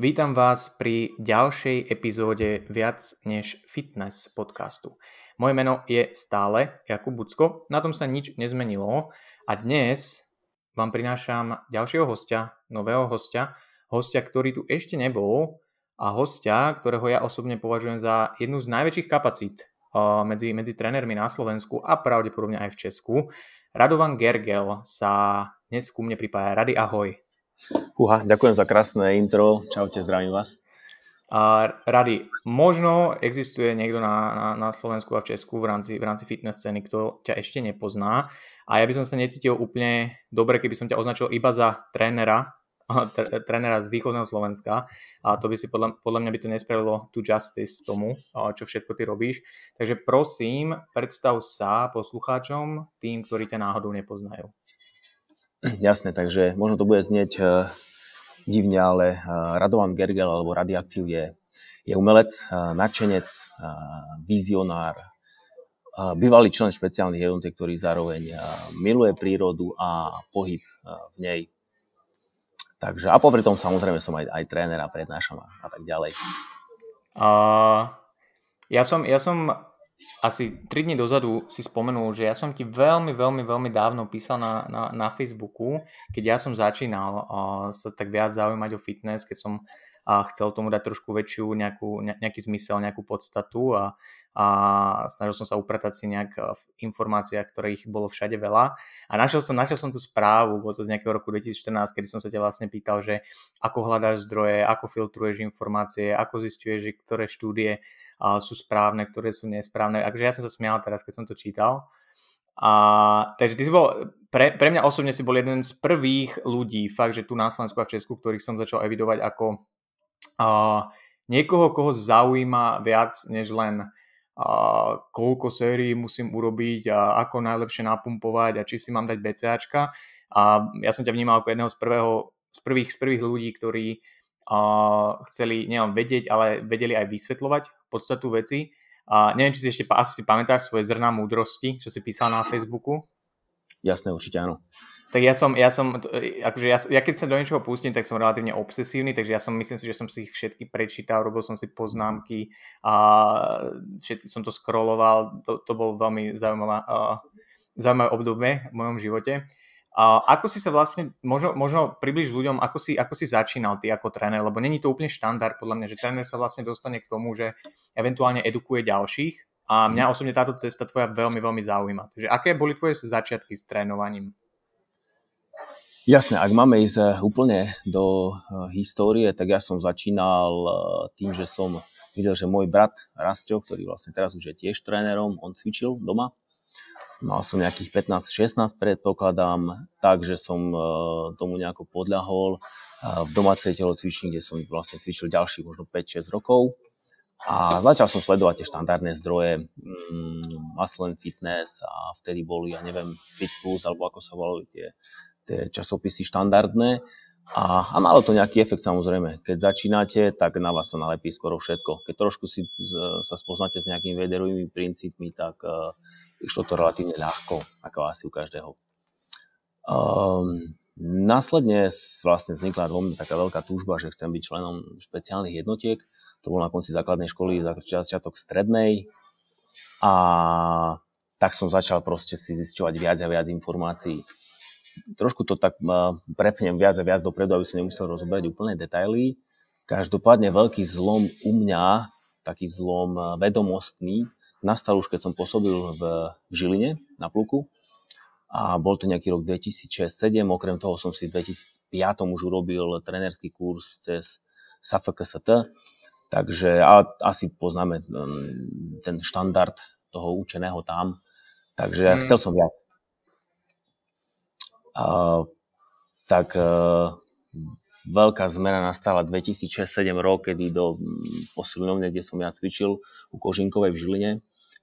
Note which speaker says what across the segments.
Speaker 1: Vítam vás pri ďalšej epizóde Viac než fitness podcastu. Moje meno je stále Jakub Bucko, na tom sa nič nezmenilo a dnes vám prinášam ďalšieho hostia, nového hostia, hostia, ktorý tu ešte nebol a hostia, ktorého ja osobne považujem za jednu z najväčších kapacít medzi, medzi trénermi na Slovensku a pravdepodobne aj v Česku. Radovan Gergel sa dnes ku mne pripája. Rady, ahoj.
Speaker 2: Uha, ďakujem za krásne intro. Čaute, zdravím vás.
Speaker 1: A rady, možno existuje niekto na, na, na Slovensku a v Česku v rámci, v rámci fitness scény, kto ťa ešte nepozná. A ja by som sa necítil úplne dobre, keby som ťa označil iba za trénera, trénera z východného Slovenska a to by si podľa, podľa mňa by to nespravilo tu justice tomu, čo všetko ty robíš. Takže prosím, predstav sa poslucháčom, tým, ktorí ťa náhodou nepoznajú.
Speaker 2: Jasné, takže možno to bude znieť uh, divne, ale uh, Radovan Gergel alebo Radioaktív je, je umelec, uh, nadšenec, vizionár, bývalý člen špeciálnych jednotiek, ktorý zároveň miluje prírodu a pohyb v nej. Takže, a popri tom samozrejme som aj, aj tréner a prednášam a, a tak ďalej.
Speaker 1: Uh, ja, som, ja som asi 3 dní dozadu si spomenul, že ja som ti veľmi, veľmi, veľmi dávno písal na, na, na Facebooku, keď ja som začínal uh, sa tak viac zaujímať o fitness, keď som uh, chcel tomu dať trošku väčšiu nejakú, ne, nejaký zmysel, nejakú podstatu a, a snažil som sa upratať si nejak v informáciách, ktorých bolo všade veľa. A našiel som, našiel som tú správu, bolo to z nejakého roku 2014, kedy som sa ťa vlastne pýtal, že ako hľadáš zdroje, ako filtruješ informácie, ako zistuješ, že ktoré štúdie sú správne, ktoré sú nesprávne. Takže ja som sa smial teraz, keď som to čítal. A, takže ty si bol, pre, pre mňa osobne si bol jeden z prvých ľudí, fakt, že tu na Slovensku a v Česku, ktorých som začal evidovať ako uh, niekoho, koho zaujíma viac než len uh, koľko sérií musím urobiť a ako najlepšie napumpovať a či si mám dať BCAčka. A ja som ťa vnímal ako jedného z, prvého, z, prvých, z prvých ľudí, ktorí uh, chceli nielen vedieť, ale vedeli aj vysvetľovať podstatu veci. A neviem, či si ešte asi si pamätáš svoje zrná múdrosti, čo si písal na Facebooku.
Speaker 2: Jasné, určite áno.
Speaker 1: Tak ja som, ja som, akože ja, ja keď sa do niečoho pustím, tak som relatívne obsesívny, takže ja som myslím si, že som si ich všetky prečítal, robil som si poznámky a všetky som to scrolloval, to, to bolo veľmi zaujímavá, uh, zaujímavé obdobie v mojom živote. Ako si sa vlastne, možno, možno približ ľuďom, ako si, ako si začínal ty ako tréner, lebo není to úplne štandard podľa mňa, že tréner sa vlastne dostane k tomu, že eventuálne edukuje ďalších a mňa mhm. osobne táto cesta tvoja veľmi, veľmi zaujíma. Takže aké boli tvoje začiatky s trénovaním?
Speaker 2: Jasné, ak máme ísť eh, úplne do eh, histórie, tak ja som začínal eh, tým, že som videl, že môj brat Rastio, ktorý vlastne teraz už je tiež trénerom, on cvičil doma Mal som nejakých 15-16 predpokladám, takže som e, tomu nejako podľahol e, v domácej telocvični, kde som vlastne cvičil ďalších možno 5-6 rokov. A začal som sledovať tie štandardné zdroje, mm, Muscle Fitness a vtedy boli, ja neviem, Fit Plus, alebo ako sa volali tie, tie časopisy štandardné. A, a malo to nejaký efekt samozrejme. Keď začínate, tak na vás sa nalepí skoro všetko. Keď trošku si z, sa spoznáte s nejakými vederovými princípmi, tak uh, išlo to relatívne ľahko, ako asi u každého. Um, následne vlastne vznikla vo mne taká veľká túžba, že chcem byť členom špeciálnych jednotiek. To bolo na konci základnej školy, začiatok strednej. A tak som začal proste si zisťovať viac a viac informácií. Trošku to tak prepnem viac a viac dopredu, aby som nemusel rozoberať úplne detaily. Každopádne veľký zlom u mňa, taký zlom vedomostný, nastal už, keď som pôsobil v, v Žiline na pluku a bol to nejaký rok 2006-2007, okrem toho som si v 2005 už urobil trenerský kurz cez SAFKST, takže a, asi poznáme um, ten štandard toho učeného tam, takže mm. chcel som viac. Tak uh, veľká zmena nastala 2006-2007 rok, kedy do posilňovne, kde som ja cvičil u Kožinkovej v Žiline,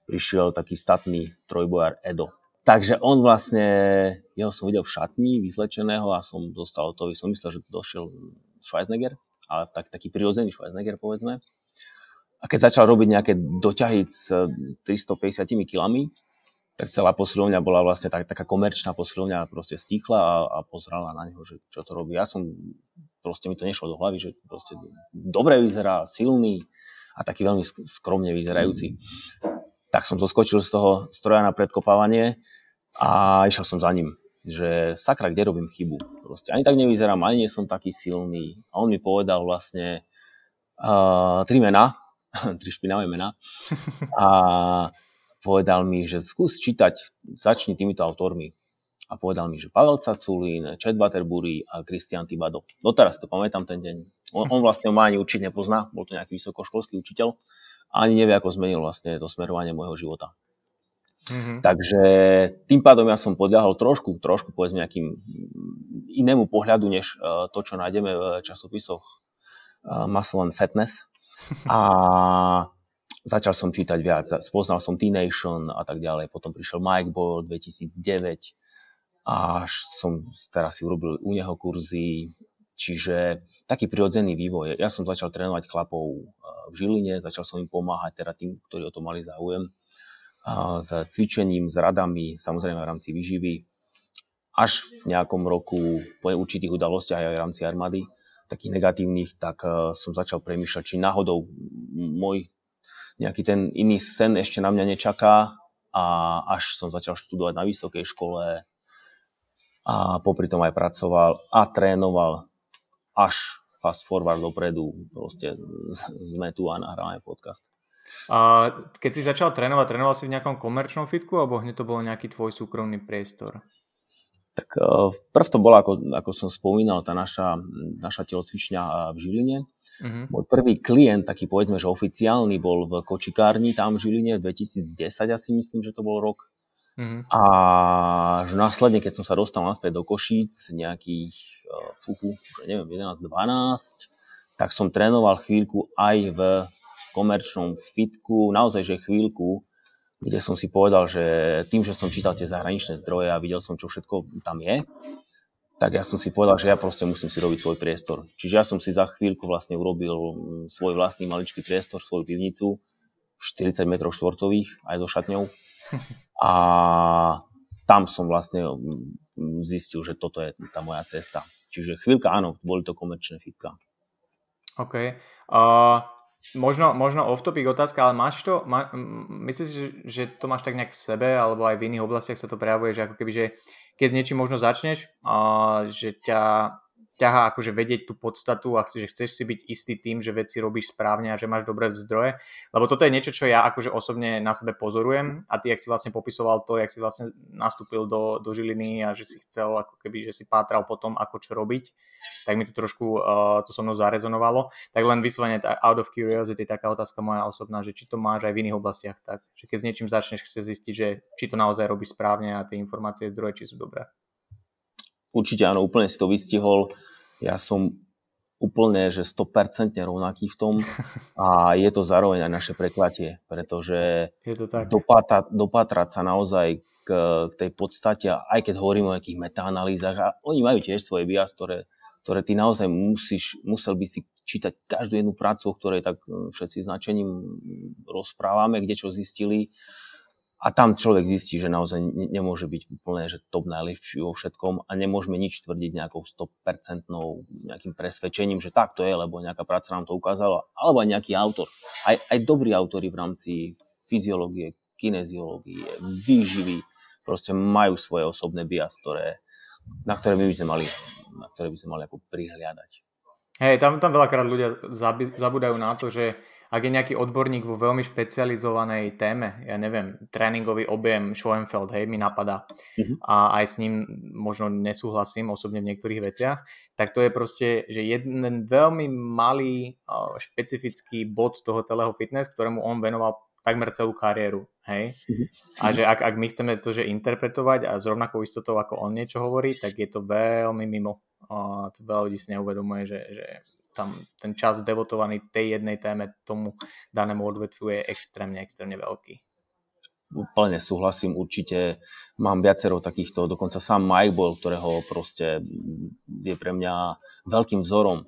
Speaker 2: prišiel taký statný trojbojar Edo. Takže on vlastne, jeho som videl v šatni vyzlečeného a som dostal to, som myslel, že došiel Schwarzenegger, ale tak, taký prirodzený Schwarzenegger povedzme. A keď začal robiť nejaké doťahy s 350 kilami, tak celá posilovňa bola vlastne tak, taká komerčná posilovňa, proste stíchla a, a pozrala na neho, že čo to robí. Ja som, proste mi to nešlo do hlavy, že proste dobre vyzerá, silný a taký veľmi skromne vyzerajúci. Tak som zoskočil z toho stroja na predkopávanie a išiel som za ním, že sakra, kde robím chybu. Proste ani tak nevyzerám, ani nie som taký silný. A on mi povedal vlastne uh, tri mená, tri špinavé mená. A povedal mi, že skús čítať, začni týmito autormi. A povedal mi, že Pavel Caculín, Chad Butterbury a Christian Tibado. Doteraz to pamätám ten deň. On, on vlastne ma ani určite nepozná, bol to nejaký vysokoškolský učiteľ a ani nevie, ako zmenil vlastne to smerovanie môjho života. Mm-hmm. Takže tým pádom ja som podľahol trošku, trošku povedzme nejakým inému pohľadu, než uh, to, čo nájdeme v časopisoch uh, Muscle and Fatness. A začal som čítať viac, spoznal som T-Nation a tak ďalej, potom prišiel Mike Boyle 2009 a až som teraz si urobil u neho kurzy, čiže taký prirodzený vývoj. Ja som začal trénovať chlapov eh, v Žiline, začal som im pomáhať, teda tým, ktorí o to mali záujem, s cvičením, s radami, samozrejme v rámci výživy. Až v nejakom roku, po určitých udalostiach aj v rámci armády, takých negatívnych, tak eh, som začal premýšľať, či náhodou môj nejaký ten iný sen ešte na mňa nečaká a až som začal študovať na vysokej škole a popri tom aj pracoval a trénoval až fast forward dopredu, proste sme tu a nahrávame podcast.
Speaker 1: A keď si začal trénovať, trénoval si v nejakom komerčnom fitku alebo hneď to bol nejaký tvoj súkromný priestor?
Speaker 2: Tak eh, prv to bola, ako, ako som spomínal, tá naša, naša telocvičňa eh, v Žiline. Uh-huh. Môj prvý klient, taký povedzme, že oficiálny, bol v kočikárni tam v Žiline v 2010, asi myslím, že to bol rok. Uh-huh. A že následne, keď som sa dostal naspäť do Košíc, nejakých, uh, fuhu, že neviem, 11-12, tak som trénoval chvíľku aj v komerčnom fitku, naozaj, že chvíľku, kde som si povedal, že tým, že som čítal tie zahraničné zdroje a videl som, čo všetko tam je, tak ja som si povedal, že ja proste musím si robiť svoj priestor. Čiže ja som si za chvíľku vlastne urobil mm, svoj vlastný maličký priestor, svoju pivnicu, 40 m štvorcových, aj so šatňou. A tam som vlastne mm, zistil, že toto je tá moja cesta. Čiže chvíľka áno, boli to komerčné fitka.
Speaker 1: OK. Uh, Možno, možno off-topic otázka, ale máš to, má, myslíš, že, že to máš tak nejak v sebe, alebo aj v iných oblastiach sa to prejavuje, že ako keby, že keď s niečím možno začneš, a že ťa ťahá akože vedieť tú podstatu a že chceš si byť istý tým, že veci robíš správne a že máš dobré zdroje. Lebo toto je niečo, čo ja akože osobne na sebe pozorujem a ty, jak si vlastne popisoval to, jak si vlastne nastúpil do, do Žiliny a že si chcel ako keby, že si pátral potom, ako čo robiť, tak mi to trošku uh, to so mnou zarezonovalo. Tak len vyslovene out of curiosity taká otázka moja osobná, že či to máš aj v iných oblastiach tak, že keď s niečím začneš, chceš zistiť, že či to naozaj robíš správne a tie informácie, zdroje, či sú dobré.
Speaker 2: Určite áno, úplne si to vystihol. Ja som úplne, že 100% rovnaký v tom a je to zároveň aj naše prekvatie, pretože
Speaker 1: je to tak.
Speaker 2: Dopáta, dopatrať sa naozaj k, k tej podstate, aj keď hovorím o nejakých metaanalýzach a oni majú tiež svoje bias, ktoré, ktoré ty naozaj musíš, musel by si čítať každú jednu prácu, o ktorej tak hm, všetci značením rozprávame, kde čo zistili a tam človek zistí, že naozaj nemôže byť úplne že top najlepší vo všetkom a nemôžeme nič tvrdiť nejakou 100% nejakým presvedčením, že tak to je, lebo nejaká práca nám to ukázala, alebo aj nejaký autor. Aj, aj dobrí autory v rámci fyziológie, kineziológie, výživy, proste majú svoje osobné bias, ktoré, na ktoré by sme mali, na ktoré by sme mali ako prihliadať.
Speaker 1: Hej, tam, tam veľakrát ľudia zabúdajú na to, že ak je nejaký odborník vo veľmi špecializovanej téme, ja neviem, tréningový objem Schoenfeld, hej, mi napadá mm-hmm. a aj s ním možno nesúhlasím osobne v niektorých veciach, tak to je proste, že jeden veľmi malý špecifický bod toho celého fitness, ktorému on venoval takmer celú kariéru, hej. Mm-hmm. A že ak, ak my chceme to, že interpretovať a s rovnakou istotou, ako on niečo hovorí, tak je to veľmi mimo. A to veľa ľudí si neuvedomuje, že, že tam ten čas devotovaný tej jednej téme tomu danému odvetviu je extrémne, extrémne veľký.
Speaker 2: plne súhlasím, určite mám viacero takýchto, dokonca sám Mike bol, ktorého proste je pre mňa veľkým vzorom.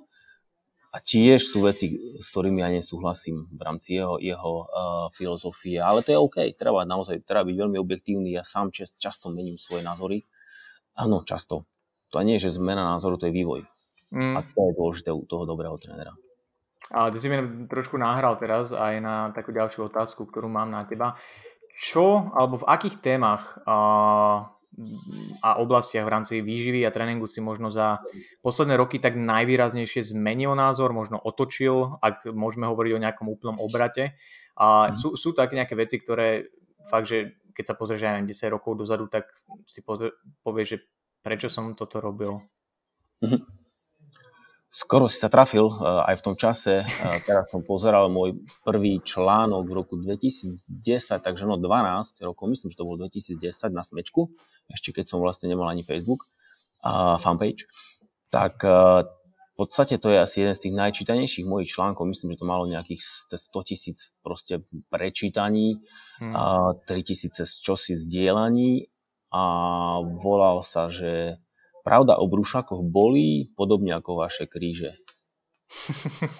Speaker 2: A tiež sú veci, s ktorými ja nesúhlasím v rámci jeho, jeho uh, filozofie, ale to je OK, treba naozaj treba byť veľmi objektívny, ja sám čest, často mením svoje názory. Áno, často. To nie je, že zmena názoru, to je vývoj. Mm. A to je dôležité u toho dobrého trénera.
Speaker 1: Ale ty si mi trošku nahral teraz aj na takú ďalšiu otázku, ktorú mám na teba. Čo, alebo v akých témach a, a oblastiach v rámci výživy a tréningu si možno za posledné roky tak najvýraznejšie zmenil názor, možno otočil, ak môžeme hovoriť o nejakom úplnom obrate. A mm. sú, sú také nejaké veci, ktoré fakt, že keď sa pozrieš aj 10 rokov dozadu, tak si pozrie, povieš, že prečo som toto robil. Mm-hmm.
Speaker 2: Skoro si sa trafil uh, aj v tom čase. Uh, teraz som pozeral môj prvý článok v roku 2010, takže no 12 rokov, myslím, že to bolo 2010 na smečku, ešte keď som vlastne nemal ani Facebook, fanpage. Tak uh, v podstate to je asi jeden z tých najčítanejších mojich článkov. Myslím, že to malo nejakých 100 tisíc proste prečítaní, hmm. uh, 3 tisíce čosi zdieľaní a volal sa, že Pravda o brúšakoch bolí, podobne ako vaše kríže.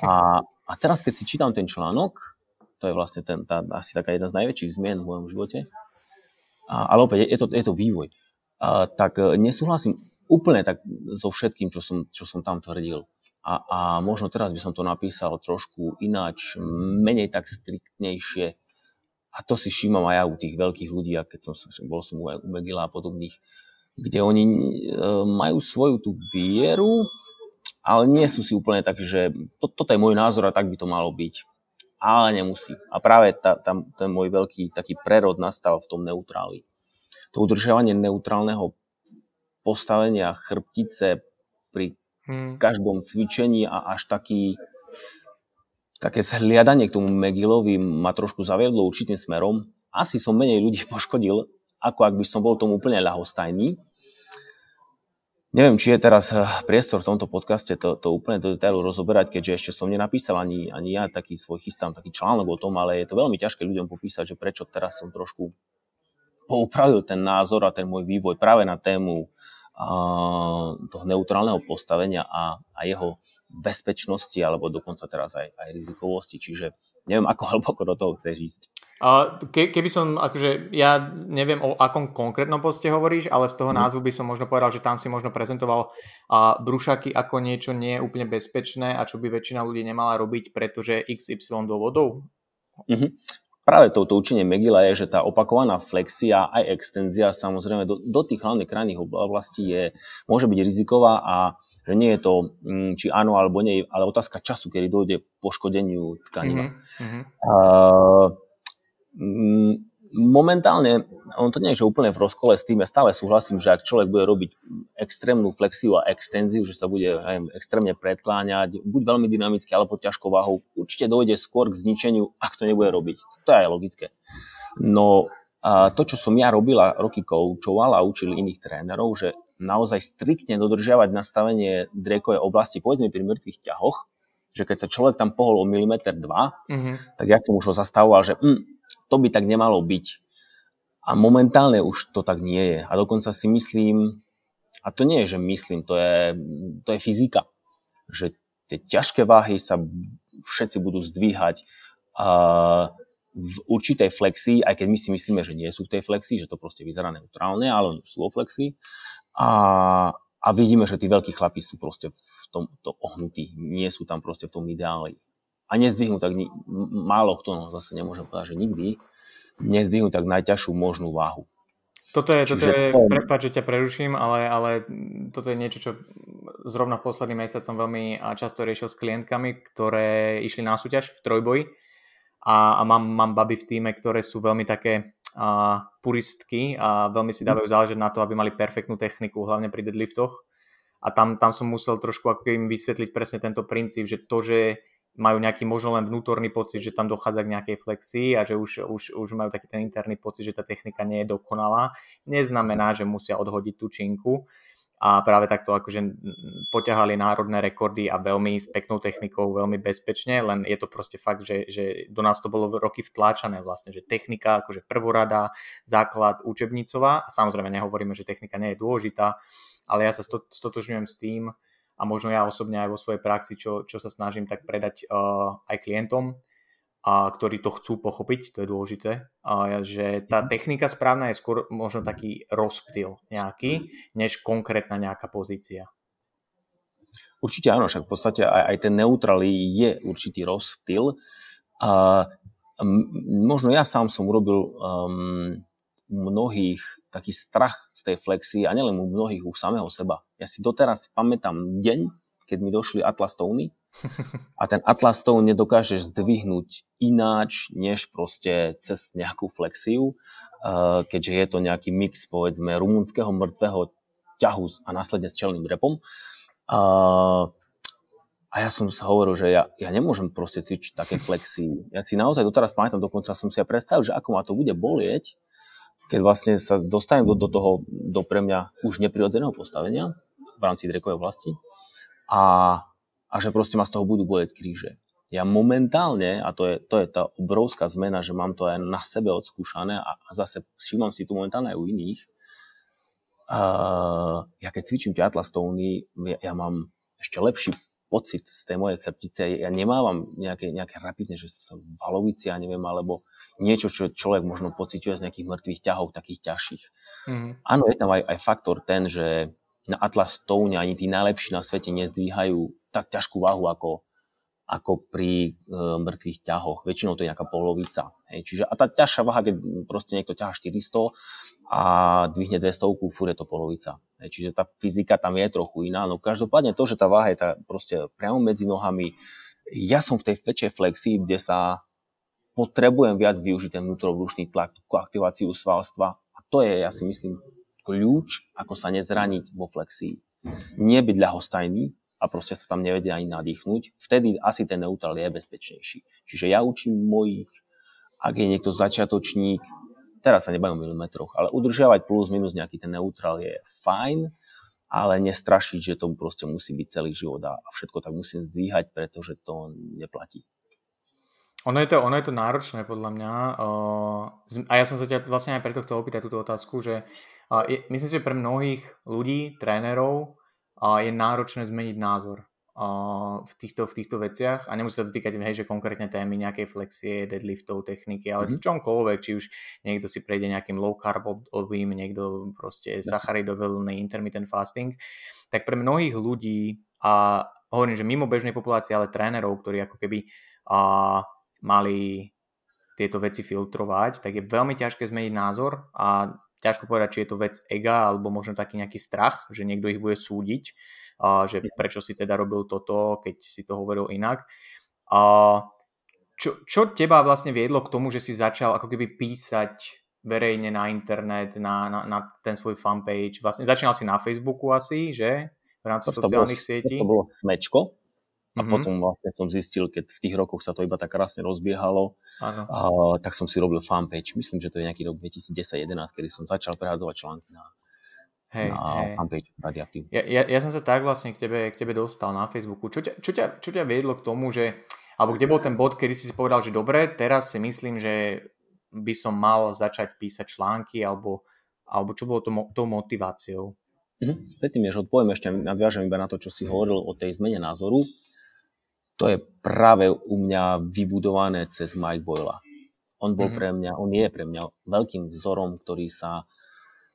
Speaker 2: A, a teraz, keď si čítam ten článok, to je vlastne ten, tá, asi taká jedna z najväčších zmien v mojom živote, a, ale opäť je to, je to vývoj, a, tak e, nesúhlasím úplne tak so všetkým, čo som, čo som tam tvrdil. A, a možno teraz by som to napísal trošku ináč, menej tak striktnejšie. A to si všímam aj ja u tých veľkých ľudí, a keď som bol som u Megila a podobných, kde oni e, majú svoju tú vieru, ale nie sú si úplne tak, že to, toto je môj názor a tak by to malo byť. Ale nemusí. A práve tá, tam ten môj veľký taký prerod nastal v tom neutráli. To udržiavanie neutrálneho postavenia chrbtice pri hmm. každom cvičení a až taký také zhliadanie k tomu Megilovi ma trošku zaviedlo určitým smerom. Asi som menej ľudí poškodil, ako ak by som bol tomu úplne ľahostajný. Neviem, či je teraz eh, priestor v tomto podcaste to, to úplne do detailu rozoberať, keďže ešte som nenapísal ani, ani ja taký svoj chystám, taký článok o tom, ale je to veľmi ťažké ľuďom popísať, že prečo teraz som trošku poupravil ten názor a ten môj vývoj práve na tému toho neutrálneho postavenia a, a jeho bezpečnosti, alebo dokonca teraz aj, aj rizikovosti. Čiže neviem, ako hlboko do toho chceš ísť.
Speaker 1: Ke, keby som, akože ja neviem o akom konkrétnom poste hovoríš, ale z toho mm. názvu by som možno povedal, že tam si možno prezentoval a brušaky ako niečo nie je úplne bezpečné a čo by väčšina ľudí nemala robiť, pretože XY dôvodov.
Speaker 2: Mm-hmm práve touto učenie Megila je, že tá opakovaná flexia aj extenzia samozrejme do, do tých hlavných krajných oblastí je, môže byť riziková a že nie je to mm, či áno alebo nie, ale otázka času, kedy dojde poškodeniu tkaniva. Mm-hmm. Uh, momentálne, on to nie je že úplne v rozkole s tým, ja stále súhlasím, že ak človek bude robiť extrémnu flexiu a extenziu, že sa bude aj, extrémne predkláňať, buď veľmi dynamicky, alebo ťažkou váhou, určite dojde skôr k zničeniu, ak to nebude robiť. To je aj logické. No a to, čo som ja robila, roky koučoval a učil iných trénerov, že naozaj striktne dodržiavať nastavenie drekovej oblasti, povedzme pri mŕtvych ťahoch, že keď sa človek tam pohol o milimeter dva, mm-hmm. tak ja som už ho zastavoval, že mm, to by tak nemalo byť. A momentálne už to tak nie je. A dokonca si myslím, a to nie je, že myslím, to je, to je fyzika, že tie ťažké váhy sa všetci budú zdvíhať uh, v určitej flexii, aj keď my si myslíme, že nie sú v tej flexii, že to proste vyzerá neutrálne, ale oni sú vo flexii. A, a vidíme, že tí veľkí chlapí sú proste v tomto ohnutí, nie sú tam proste v tom ideáli a nezdvihnú tak ni- málo kto, no zase nemôžem povedať, že nikdy, nezdvihnú tak najťažšiu možnú váhu.
Speaker 1: Toto je, toto je prepáč, že ťa preruším, ale, ale toto je niečo, čo zrovna v posledný mesiac som veľmi často riešil s klientkami, ktoré išli na súťaž v trojboji a, a mám, mám baby v týme, ktoré sú veľmi také a, puristky a veľmi si dávajú záležať na to, aby mali perfektnú techniku, hlavne pri deadliftoch. A tam, tam som musel trošku ako keby im vysvetliť presne tento princíp, že to, že majú nejaký možno len vnútorný pocit, že tam dochádza k nejakej flexii a že už, už, už majú taký ten interný pocit, že tá technika nie je dokonalá, neznamená, že musia odhodiť tú činku. A práve takto akože poťahali národné rekordy a veľmi s peknou technikou, veľmi bezpečne, len je to proste fakt, že, že do nás to bolo roky vtláčané vlastne, že technika akože prvorada, základ učebnicová. A samozrejme nehovoríme, že technika nie je dôležitá, ale ja sa stotožňujem s tým a možno ja osobne aj vo svojej praxi, čo, čo sa snažím tak predať uh, aj klientom, a ktorí to chcú pochopiť, to je dôležité, a že tá mhm. technika správna je skôr možno taký rozptyl nejaký, než konkrétna nejaká pozícia.
Speaker 2: Určite áno, však v podstate aj, aj ten neutral je určitý rozptyl. A možno ja sám som urobil um, mnohých taký strach z tej flexie a nielen u mnohých u samého seba. Ja si doteraz pamätám deň, keď mi došli Atlas Tony a ten Atlas Stone nedokážeš zdvihnúť ináč, než proste cez nejakú flexiu, eh, keďže je to nejaký mix, povedzme, rumunského mŕtvého ťahu a následne s čelným repom. A ja som sa hovoril, že ja, ja nemôžem proste cvičiť také flexy. Ja si naozaj doteraz pamätám, dokonca som si aj predstavil, že ako ma to bude bolieť, keď vlastne sa dostanem do, do toho, do pre mňa už neprirodzeného postavenia v rámci drekovej oblasti a, a že proste ma z toho budú boleť kríže. Ja momentálne, a to je, to je tá obrovská zmena, že mám to aj na sebe odskúšané a, a zase všímam si to momentálne aj u iných, uh, ja keď cvičím tie Atlas Tony, ja, ja mám ešte lepší pocit z tej mojej chrbtice. Ja nemávam nejaké, nejaké rapidne, že som valovici, ja neviem, alebo niečo, čo človek možno pociťuje z nejakých mŕtvych ťahov, takých ťažších. Mm-hmm. Áno, je tam aj, aj faktor ten, že na Atlas Stone ani tí najlepší na svete nezdvíhajú tak ťažkú váhu ako, ako pri e, mŕtvych ťahoch. Väčšinou to je nejaká polovica. Hej. Čiže, a tá ťažšia váha, keď proste niekto ťaha 400 a dvihne 200, fúr je to polovica. Hej. Čiže tá fyzika tam je trochu iná. No každopádne to, že tá váha je tá proste priamo medzi nohami, ja som v tej väčšej flexii, kde sa potrebujem viac využiť ten vnútrovrušný tlak, tú aktiváciu svalstva. A to je, ja si myslím, kľúč, ako sa nezraniť vo flexii. Nie byť ľahostajný a proste sa tam nevedia ani nadýchnuť, vtedy asi ten neutral je bezpečnejší. Čiže ja učím mojich, ak je niekto začiatočník, teraz sa nebavím o milimetroch, ale udržiavať plus minus nejaký ten neutral je fajn, ale nestrašiť, že to proste musí byť celý život a všetko tak musím zdvíhať, pretože to neplatí.
Speaker 1: Ono je to, ono je to náročné podľa mňa a ja som sa ťa vlastne aj preto chcel opýtať túto otázku, že myslím že pre mnohých ľudí, trénerov, a je náročné zmeniť názor v, týchto, v týchto veciach. A nemusí sa to týkať hej, že konkrétne témy nejakej flexie, deadliftov, techniky, ale mm-hmm. v čomkoľvek, či už niekto si prejde nejakým low carb obým, niekto proste sacharidový intermittent fasting, tak pre mnohých ľudí a hovorím, že mimo bežnej populácie, ale trénerov, ktorí ako keby a, mali tieto veci filtrovať, tak je veľmi ťažké zmeniť názor a ťažko povedať, či je to vec ega, alebo možno taký nejaký strach, že niekto ich bude súdiť, a že prečo si teda robil toto, keď si to hovoril inak. A čo, čo teba vlastne viedlo k tomu, že si začal ako keby písať verejne na internet, na, na, na ten svoj fanpage? Vlastne začínal si na Facebooku asi, že? V rámci to sociálnych
Speaker 2: bolo,
Speaker 1: sietí.
Speaker 2: To bolo smečko, a mm-hmm. potom vlastne som zistil, keď v tých rokoch sa to iba tak krásne rozbiehalo, a, tak som si robil fanpage. Myslím, že to je nejaký rok 2010-2011, kedy som začal prehádzovať články na, hej, na hej. fanpage Radioaktív.
Speaker 1: Ja, ja, ja som sa tak vlastne k tebe, k tebe dostal na Facebooku. Čo ťa, čo, ťa, čo ťa viedlo k tomu, že, alebo kde bol ten bod, kedy si si povedal, že dobre, teraz si myslím, že by som mal začať písať články, alebo, alebo čo bolo to, tou motiváciou?
Speaker 2: Mhm. Predtým, než odpoviem, ešte nadviažem iba na to, čo si hovoril o tej zmene názoru to je práve u mňa vybudované cez Mike Boyla. On bol mm-hmm. pre mňa, on je pre mňa veľkým vzorom, ktorý sa,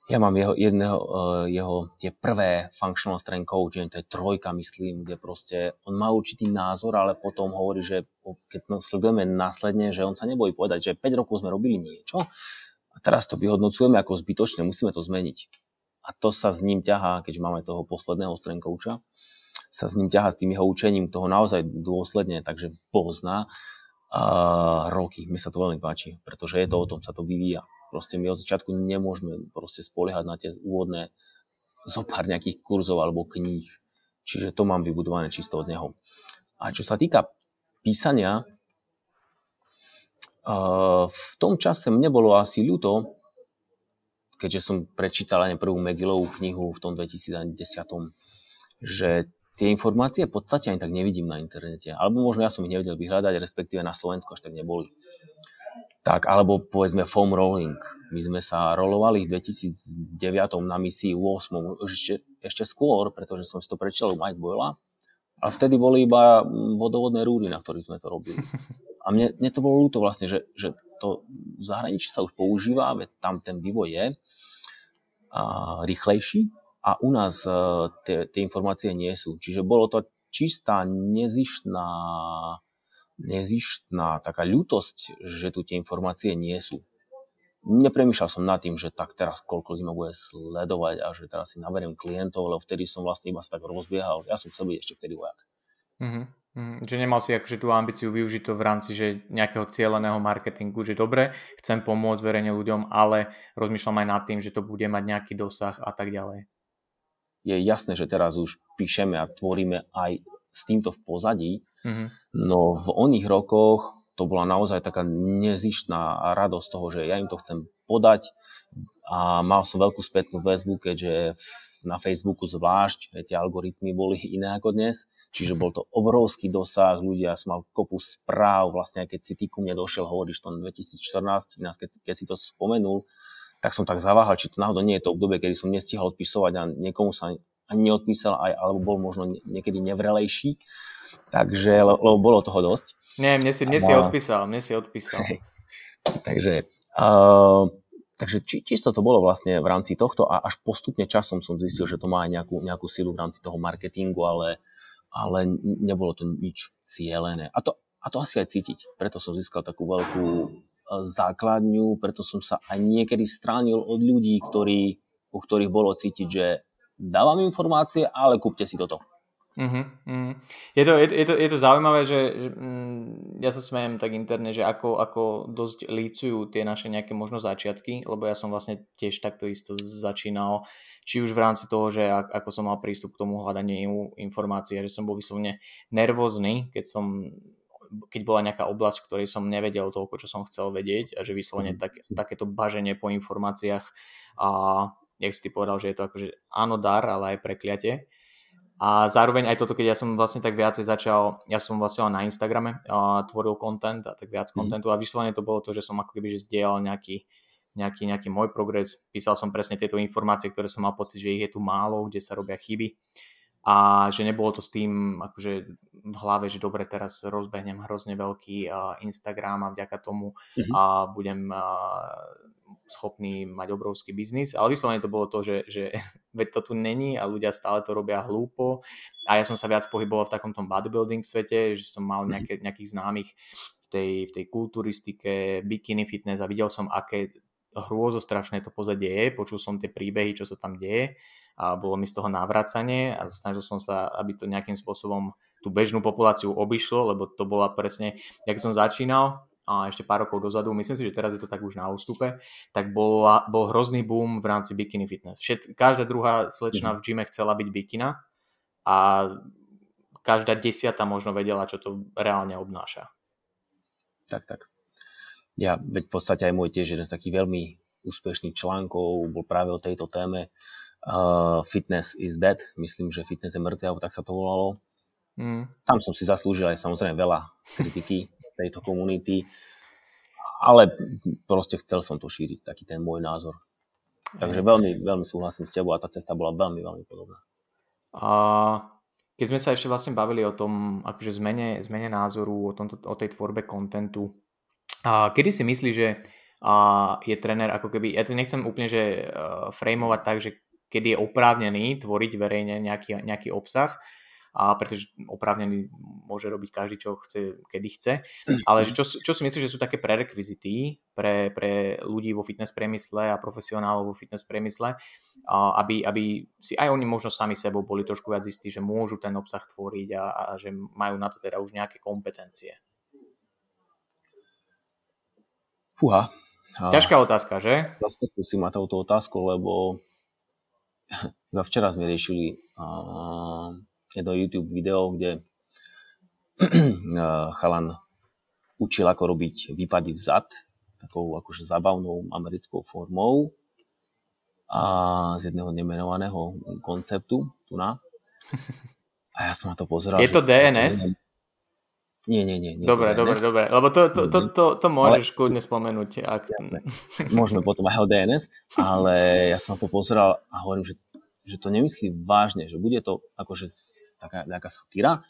Speaker 2: ja mám jeho, jedného, uh, jeho tie prvé functional strength coaching, to je trojka, myslím, kde proste on má určitý názor, ale potom hovorí, že keď no, sledujeme následne, že on sa nebojí povedať, že 5 rokov sme robili niečo a teraz to vyhodnocujeme ako zbytočné, musíme to zmeniť. A to sa s ním ťahá, keďže máme toho posledného strength coacha sa s ním ťaha s tým jeho učením toho naozaj dôsledne, takže pozná uh, roky. Mi sa to veľmi páči, pretože je to o tom, sa to vyvíja. Proste my od začiatku nemôžeme proste spoliehať na tie úvodné zopár nejakých kurzov alebo kníh. Čiže to mám vybudované čisto od neho. A čo sa týka písania, v tom čase mne bolo asi ľúto, keďže som prečítal aj prvú Megilovú knihu v tom 2010, že tie informácie v podstate ani tak nevidím na internete. Alebo možno ja som ich nevedel vyhľadať, respektíve na Slovensku až tak neboli. Tak, alebo povedzme foam rolling. My sme sa rolovali v 2009 na misii 8. Ešte, ešte skôr, pretože som si to prečítal u Mike Boyla. Ale vtedy boli iba vodovodné rúry, na ktorých sme to robili. A mne, mne to bolo ľúto vlastne, že, že to v zahraničí sa už používa, veď tam ten vývoj je a, rýchlejší a u nás a, e, tie informácie nie sú. Čiže bolo to čistá, nezištná nezištná taká ľútosť, že tu tie informácie nie sú. Nepremýšľal som nad tým, že tak teraz koľko ľudí ma bude sledovať a že teraz si naberiem klientov, lebo vtedy som vlastne iba sa tak rozbiehal. Ja som chcel byť ešte vtedy vojak.
Speaker 1: Mm-hmm. Mm, že nemal si akože tú ambíciu využiť to v rámci že nejakého cieľeného marketingu, že dobre, chcem pomôcť verejne ľuďom, ale rozmýšľam aj nad tým, že to bude mať nejaký dosah a tak ďalej.
Speaker 2: Je jasné, že teraz už píšeme a tvoríme aj s týmto v pozadí, Mm-hmm. No v oných rokoch to bola naozaj taká nezištná radosť toho, že ja im to chcem podať. A mal som veľkú spätnú väzbu, keďže na Facebooku zvlášť tie algoritmy boli iné ako dnes, čiže bol to obrovský dosah, ľudia, som mal kopu správ, vlastne keď si ty ku mne došiel, hovoríš to 2014, keď, keď si to spomenul, tak som tak zaváhal, či to náhodou nie je to obdobie, kedy som nestihal odpisovať a niekomu sa ani neodpísal, aj, alebo bol možno niekedy nevrelejší. Takže, lebo bolo toho dosť.
Speaker 1: Nie, mne si, mne si odpísal, mne si odpísal.
Speaker 2: takže, uh, takže či, čisto to bolo vlastne v rámci tohto a až postupne časom som zistil, že to má aj nejakú, nejakú silu v rámci toho marketingu, ale, ale nebolo to nič cielené. A to, a to asi aj cítiť. Preto som získal takú veľkú základňu, preto som sa aj niekedy stránil od ľudí, ktorí, u ktorých bolo cítiť, že dávam informácie, ale kúpte si toto.
Speaker 1: Uh-huh. Je, to, je, je, to, je to zaujímavé, že, že mm, ja sa smejem tak interne, že ako, ako dosť lícujú tie naše nejaké možno začiatky, lebo ja som vlastne tiež takto isto začínal, či už v rámci toho, že ako som mal prístup k tomu hľadaniu informácií, že som bol vyslovene nervózny, keď som keď bola nejaká oblasť, v ktorej som nevedel toľko, čo som chcel vedieť a že vyslovene mhm. tak, takéto baženie po informáciách a jak si ty povedal, že je to akože áno dar, ale aj prekliate a zároveň aj toto, keď ja som vlastne tak viacej začal, ja som vlastne na Instagrame uh, tvoril content a tak viac kontentu mm. a vyslovene to bolo to, že som ako keby že zdieľal nejaký, nejaký, nejaký môj progres, písal som presne tieto informácie, ktoré som mal pocit, že ich je tu málo, kde sa robia chyby a že nebolo to s tým akože v hlave, že dobre, teraz rozbehnem hrozne veľký uh, Instagram a vďaka tomu mm-hmm. uh, budem uh, schopní mať obrovský biznis, ale vyslovene to bolo to, že, že veď to tu není a ľudia stále to robia hlúpo a ja som sa viac pohyboval v takom tom bodybuilding svete, že som mal mhm. nejaké, nejakých známych v tej, v tej kulturistike, bikini fitness a videl som, aké hrôzostrašné to pozadie je, počul som tie príbehy, čo sa tam deje a bolo mi z toho navracanie a snažil som sa, aby to nejakým spôsobom tú bežnú populáciu obišlo, lebo to bola presne, jak som začínal, a ešte pár rokov dozadu, myslím si, že teraz je to tak už na ústupe, tak bol, bol hrozný boom v rámci bikini fitness. Všet, každá druhá slečna mm-hmm. v gyme chcela byť bikina a každá desiata možno vedela, čo to reálne obnáša.
Speaker 2: Tak, tak. Ja, veď v podstate aj môj tiež jeden z takých veľmi úspešných článkov bol práve o tejto téme uh, Fitness is dead. Myslím, že fitness je mŕtvy, alebo tak sa to volalo. Mm. Tam som si zaslúžil aj samozrejme veľa kritiky z tejto komunity, ale proste chcel som to šíriť, taký ten môj názor. Takže veľmi, veľmi súhlasím s tebou a tá cesta bola veľmi, veľmi podobná.
Speaker 1: A keď sme sa ešte vlastne bavili o tom akože zmene, zmene názoru, o, tomto, o tej tvorbe kontentu, a kedy si myslíš, že a je tréner ako keby, ja to nechcem úplne že uh, frameovať tak, že kedy je oprávnený tvoriť verejne nejaký, nejaký obsah, a pretože oprávnený môže robiť každý, čo chce, kedy chce. Ale čo, čo si myslíš, že sú také prerekvizity pre, pre ľudí vo fitness priemysle a profesionálov vo fitness priemysle, aby, aby si aj oni možno sami sebou boli trošku viac istí, že môžu ten obsah tvoriť a, a že majú na to teda už nejaké kompetencie?
Speaker 2: Fúha.
Speaker 1: Ťažká otázka, že?
Speaker 2: Zaskočil si ma touto otázku, lebo včera sme riešili jedno YouTube video, kde chalan učil, ako robiť výpady vzad, takou akože zabavnou americkou formou a z jedného nemenovaného konceptu, tu na. A ja som na to pozeral.
Speaker 1: Je to DNS?
Speaker 2: Nie, nie, nie. nie
Speaker 1: dobre, dobre, dobre. Lebo to, to, to, to, to môžeš ale... kľudne spomenúť. Ak...
Speaker 2: Jasné. Môžeme potom aj o DNS, ale ja som to pozeral a hovorím, že, že to nemyslí vážne, že bude to akože taká nejaká satíra,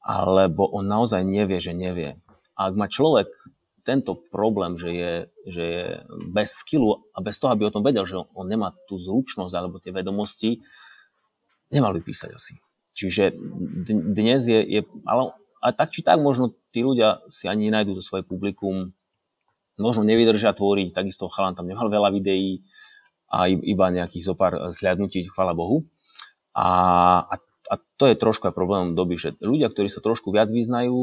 Speaker 2: alebo on naozaj nevie, že nevie. A ak má človek tento problém, že je, že je bez skillu a bez toho, aby o tom vedel, že on nemá tú zručnosť alebo tie vedomosti, nemal by písať asi. Čiže dnes je, je ale a tak či tak možno tí ľudia si ani nenajdú to svoje publikum, možno nevydržia tvoriť, takisto chalan tam nemal veľa videí a iba nejakých zopár zhľadnutí, chvala Bohu. A, a, a to je trošku aj problémom doby, že ľudia, ktorí sa trošku viac vyznajú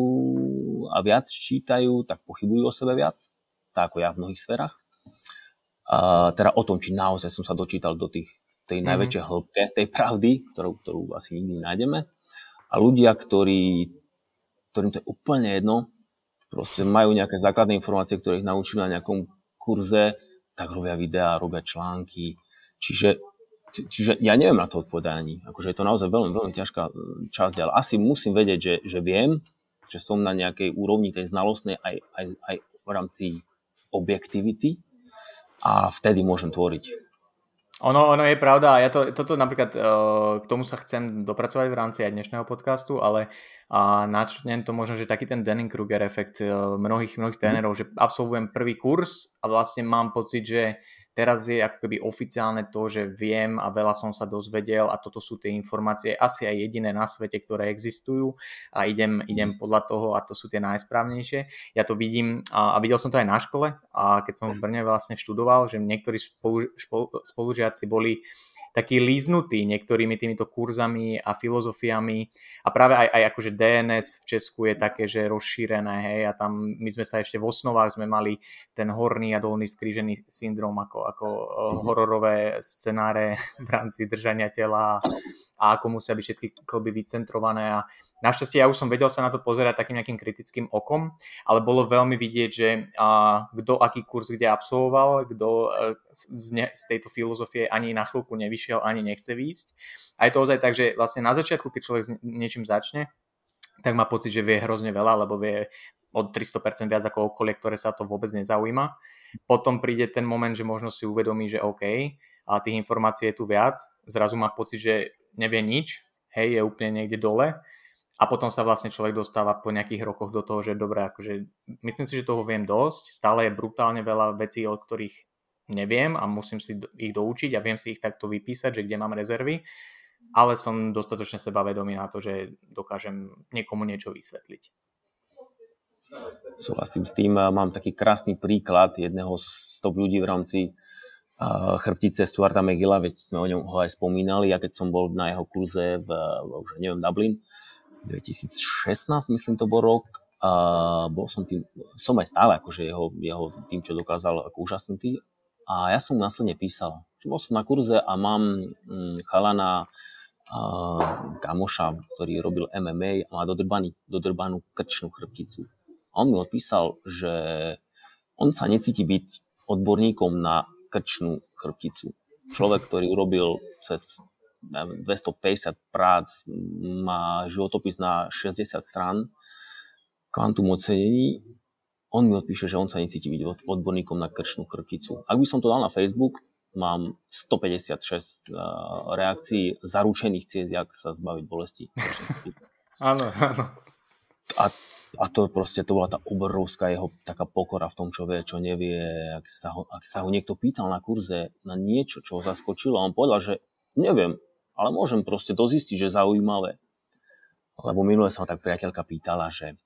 Speaker 2: a viac čítajú, tak pochybujú o sebe viac, tak ako ja v mnohých sférach. A, teda o tom, či naozaj som sa dočítal do tých, tej mm-hmm. najväčšej hĺbke, tej pravdy, ktorú, ktorú asi nikdy nájdeme. A ľudia, ktorí ktorým to je úplne jedno, proste majú nejaké základné informácie, ktoré ich naučili na nejakom kurze, tak robia videá, robia články. Čiže, čiže ja neviem na to odpovedať ani. Akože je to naozaj veľmi, veľmi ťažká časť, ale asi musím vedieť, že, že viem, že som na nejakej úrovni tej znalostnej aj, aj, aj v rámci objektivity a vtedy môžem tvoriť.
Speaker 1: Ono, ono je pravda a ja to, toto napríklad uh, k tomu sa chcem dopracovať v rámci aj dnešného podcastu, ale uh, načrtnem to možno, že taký ten Denning-Kruger efekt uh, mnohých, mnohých trénerov, že absolvujem prvý kurz a vlastne mám pocit, že Teraz je ako keby oficiálne to, že viem a veľa som sa dozvedel a toto sú tie informácie asi aj jediné na svete, ktoré existujú a idem, idem mhm. podľa toho a to sú tie najsprávnejšie. Ja to vidím a, a videl som to aj na škole a keď som v Brne vlastne študoval, že niektorí spolu, spolu, spolužiaci boli taký líznutý niektorými týmito kurzami a filozofiami a práve aj, aj akože DNS v Česku je také, že rozšírené, hej, a tam my sme sa ešte v osnovách sme mali ten horný a dolný skrížený syndrom ako, ako eh, mhm. hororové scenáre v rámci držania tela a ako musia byť všetky klby vycentrované a Našťastie ja už som vedel sa na to pozerať takým nejakým kritickým okom, ale bolo veľmi vidieť, že kto aký kurz kde absolvoval, kto e, z, z tejto filozofie ani na chvíľku nevyšiel, ani nechce výjsť. A je to ozaj tak, že vlastne na začiatku, keď človek s niečím začne, tak má pocit, že vie hrozne veľa, lebo vie od 300% viac ako okolie, ktoré sa to vôbec nezaujíma. Potom príde ten moment, že možno si uvedomí, že OK, a tých informácií je tu viac, zrazu má pocit, že nevie nič, hej, je úplne niekde dole a potom sa vlastne človek dostáva po nejakých rokoch do toho, že dobre, akože myslím si, že toho viem dosť, stále je brutálne veľa vecí, o ktorých neviem a musím si ich doučiť a viem si ich takto vypísať, že kde mám rezervy, ale som dostatočne sebavedomý na to, že dokážem niekomu niečo vysvetliť.
Speaker 2: Súhlasím s tým, mám taký krásny príklad jedného z top ľudí v rámci chrbtice Stuarta McGilla, veď sme o ňom ho aj spomínali, a keď som bol na jeho kurze v, už neviem, Dublin, 2016, myslím to bol rok, a bol som tým, som aj stále akože jeho, jeho tým, čo dokázal ako úžasnutý. A ja som následne písal, bol som na kurze a mám mm, chalana uh, kamoša, ktorý robil MMA a má dodrbaný, dodrbanú krčnú chrbticu. A on mi odpísal, že on sa necíti byť odborníkom na krčnú chrbticu. Človek, ktorý urobil cez 250 prác, má životopis na 60 strán, kvantum ocenení, on mi odpíše, že on sa necíti byť odborníkom na krčnú chrbticu. Ak by som to dal na Facebook, mám 156 uh, reakcií zaručených ciest, jak sa zbaviť bolesti.
Speaker 1: Áno, áno.
Speaker 2: A, a to proste, to bola tá obrovská jeho taká pokora v tom, čo vie, čo nevie. Ak sa ho, ak sa ho niekto pýtal na kurze na niečo, čo ho zaskočilo, a on povedal, že neviem, ale môžem proste to zistiť, že zaujímavé. Lebo minule sa ma tak priateľka pýtala, že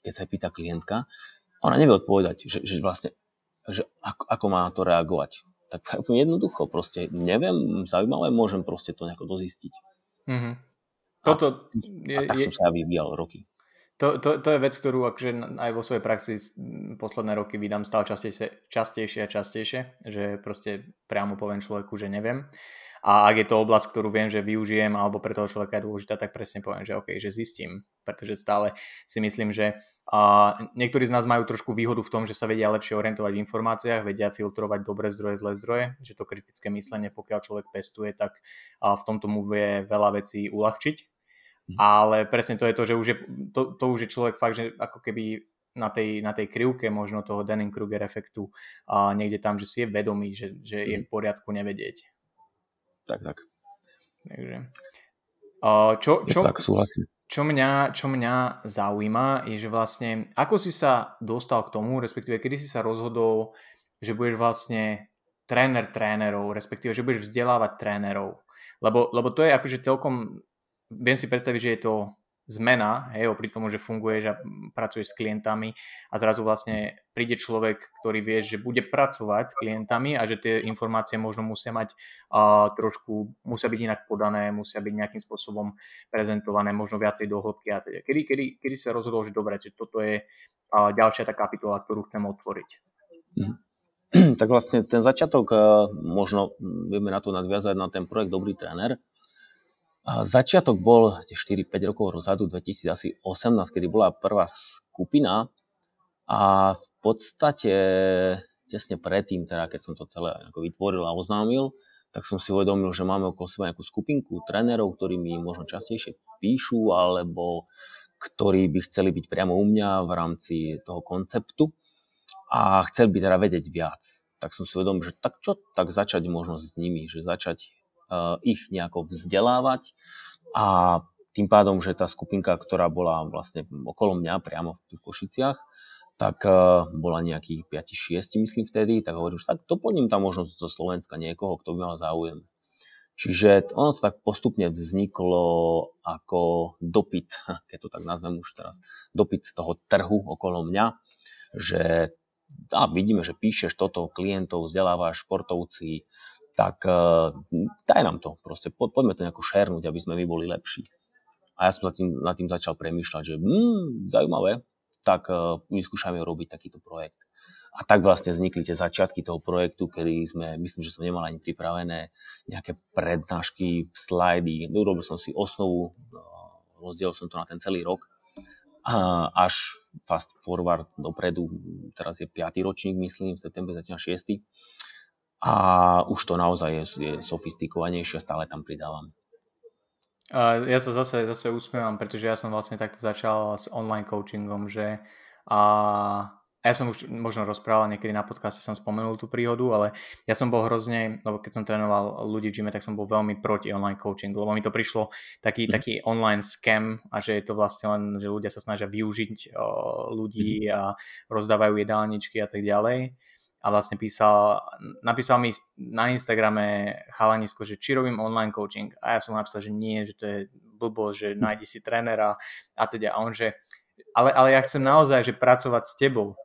Speaker 2: keď sa pýta klientka, ona nevie odpovedať, že, že vlastne, že ako, ako má na to reagovať. Tak jednoducho, proste neviem, zaujímavé, môžem proste to nejako dozistiť. Mm-hmm.
Speaker 1: Toto
Speaker 2: a, je, a tak som sa ja vyvíjal roky.
Speaker 1: To, to, to je vec, ktorú akože aj vo svojej praxi posledné roky vydám stále častejšie, častejšie a častejšie, že proste priamo poviem človeku, že neviem. A ak je to oblasť, ktorú viem, že využijem alebo pre toho človeka je dôležitá, tak presne poviem, že OK, že zistím. Pretože stále si myslím, že uh, niektorí z nás majú trošku výhodu v tom, že sa vedia lepšie orientovať v informáciách, vedia filtrovať dobré zdroje, zlé zdroje, že to kritické myslenie, pokiaľ človek pestuje, tak uh, v tomto mu vie veľa vecí uľahčiť. Mhm. Ale presne to je to, že už je, to, to už je človek fakt, že ako keby na tej, na tej krivke možno toho Dunning-Kruger efektu a niekde tam, že si je vedomý, že, že je mhm. v poriadku nevedieť.
Speaker 2: Tak, tak.
Speaker 1: Takže. Uh, čo, čo,
Speaker 2: tak, súhlasím.
Speaker 1: Čo mňa, čo mňa zaujíma je, že vlastne ako si sa dostal k tomu, respektíve kedy si sa rozhodol, že budeš vlastne tréner trénerov, respektíve že budeš vzdelávať trénerov. Lebo, lebo to je akože celkom, viem si predstaviť, že je to zmena, hej, opri tomu, že funguješ a pracuješ s klientami a zrazu vlastne príde človek, ktorý vie, že bude pracovať s klientami a že tie informácie možno musia mať uh, trošku, musia byť inak podané, musia byť nejakým spôsobom prezentované, možno viacej do hĺbky a teda. Kedy, kedy, kedy sa rozhodol, že dobre, že toto je uh, ďalšia tá kapitola, ktorú chcem otvoriť?
Speaker 2: Mm. Tak vlastne ten začiatok, možno vieme na to nadviazať na ten projekt Dobrý tréner, Začiatok bol 4-5 rokov rozadu, 2018, kedy bola prvá skupina a v podstate tesne predtým, teda keď som to celé ako vytvoril a oznámil, tak som si uvedomil, že máme okolo seba nejakú skupinku trénerov, ktorí mi možno častejšie píšu, alebo ktorí by chceli byť priamo u mňa v rámci toho konceptu a chceli by teda vedieť viac. Tak som si uvedomil, že tak čo, tak začať možno s nimi, že začať ich nejako vzdelávať a tým pádom, že tá skupinka, ktorá bola vlastne okolo mňa priamo v tých Košiciach, tak uh, bola nejakých 5-6, myslím vtedy, tak hovorím, že tak doplním tam možno zo Slovenska niekoho, kto by mal záujem. Čiže ono to tak postupne vzniklo ako dopyt, keď to tak nazvem už teraz, dopyt toho trhu okolo mňa, že a vidíme, že píšeš toto klientov, vzdelávaš športovci, tak uh, daj nám to, proste po, poďme to nejako šernúť, aby sme my boli lepší. A ja som sa tým, nad tým začal premýšľať, že mm, zaujímavé, tak uh, vyskúšame robiť takýto projekt. A tak vlastne vznikli tie začiatky toho projektu, kedy sme, myslím, že som nemal ani pripravené nejaké prednášky, slajdy. Urobil som si osnovu, uh, rozdielil som to na ten celý rok. Až fast forward dopredu, teraz je 5. ročník, myslím, v septembri začína 6 a už to naozaj je, je sofistikovanejšie, stále tam pridávam.
Speaker 1: Ja sa zase, zase usmievam, pretože ja som vlastne takto začal s online coachingom, že a ja som už možno rozprával niekedy na podcaste, som spomenul tú príhodu, ale ja som bol hrozne, lebo keď som trénoval ľudí v gyme, tak som bol veľmi proti online coachingu, lebo mi to prišlo taký, mm. taký online scam a že je to vlastne len, že ľudia sa snažia využiť o, ľudí mm. a rozdávajú jedálničky a tak ďalej a vlastne písal, napísal mi na Instagrame chalanisko, že či robím online coaching a ja som napísal, že nie, že to je blbo, že hm. nájdi si trénera a teda a on, že ale, ale ja chcem naozaj, že pracovať s tebou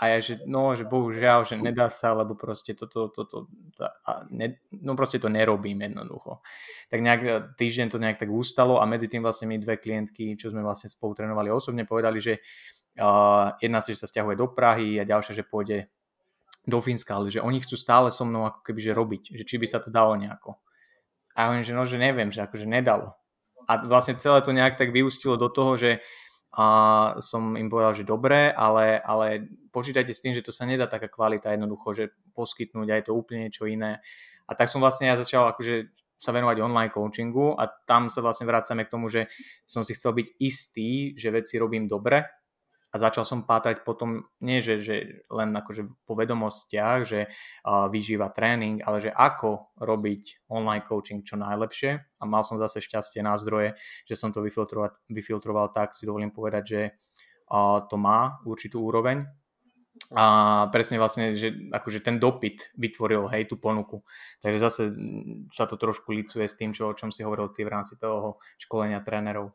Speaker 1: a ja, že no, že bohužiaľ, že nedá sa, lebo proste toto, toto, to, a ne, no proste to nerobím jednoducho. Tak nejak e, týždeň to nejak tak ustalo a medzi tým vlastne mi dve klientky, čo sme vlastne spolu trénovali osobne, povedali, že uh, jedna si, že sa stiahuje do Prahy a ďalšia, že pôjde do Fínska, ale že oni chcú stále so mnou ako keby že robiť, že či by sa to dalo nejako. A hovorím, že no, že neviem, že akože nedalo. A vlastne celé to nejak tak vyústilo do toho, že a som im povedal, že dobre, ale, ale počítajte s tým, že to sa nedá taká kvalita jednoducho, že poskytnúť aj to úplne niečo iné. A tak som vlastne ja začal akože sa venovať online coachingu a tam sa vlastne vracame k tomu, že som si chcel byť istý, že veci robím dobre a začal som pátrať potom, nie že, že len akože po vedomostiach, že uh, vyžíva tréning, ale že ako robiť online coaching čo najlepšie a mal som zase šťastie na zdroje, že som to vyfiltroval, vyfiltroval tak, si dovolím povedať, že uh, to má určitú úroveň a presne vlastne, že akože ten dopyt vytvoril hej tú ponuku. Takže zase sa to trošku licuje s tým, čo, o čom si hovoril ty v rámci toho školenia trénerov.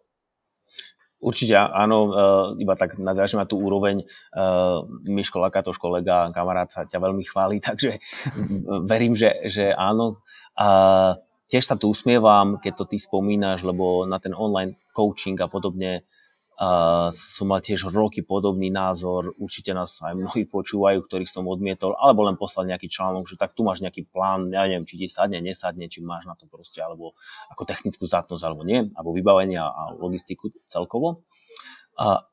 Speaker 2: Určite áno, e, iba tak nadviažem na tú úroveň. E, Miško Lakatoš, kolega, kamarát sa ťa veľmi chváli, takže verím, že, že áno. A tiež sa tu usmievam, keď to ty spomínaš, lebo na ten online coaching a podobne Som mal tiež roky podobný názor, určite nás aj mnohí počúvajú, ktorých som odmietol, alebo len poslal nejaký článok, že tak tu máš nejaký plán, ja neviem, či ti sadne, nesadne, či máš na to proste, alebo ako technickú zdatnosť, alebo nie, alebo vybavenie a logistiku celkovo.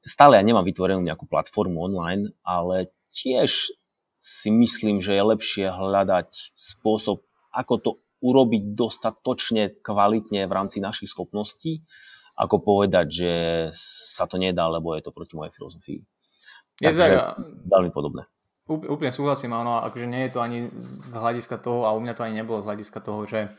Speaker 2: Stále ja nemám vytvorenú nejakú platformu online, ale tiež si myslím, že je lepšie hľadať spôsob, ako to urobiť dostatočne kvalitne v rámci našich schopností, ako povedať, že sa to nedá, lebo je to proti mojej filozofii. Je Takže tak, veľmi podobné.
Speaker 1: Úplne súhlasím, áno, akože nie je to ani z hľadiska toho, a u mňa to ani nebolo z hľadiska toho, že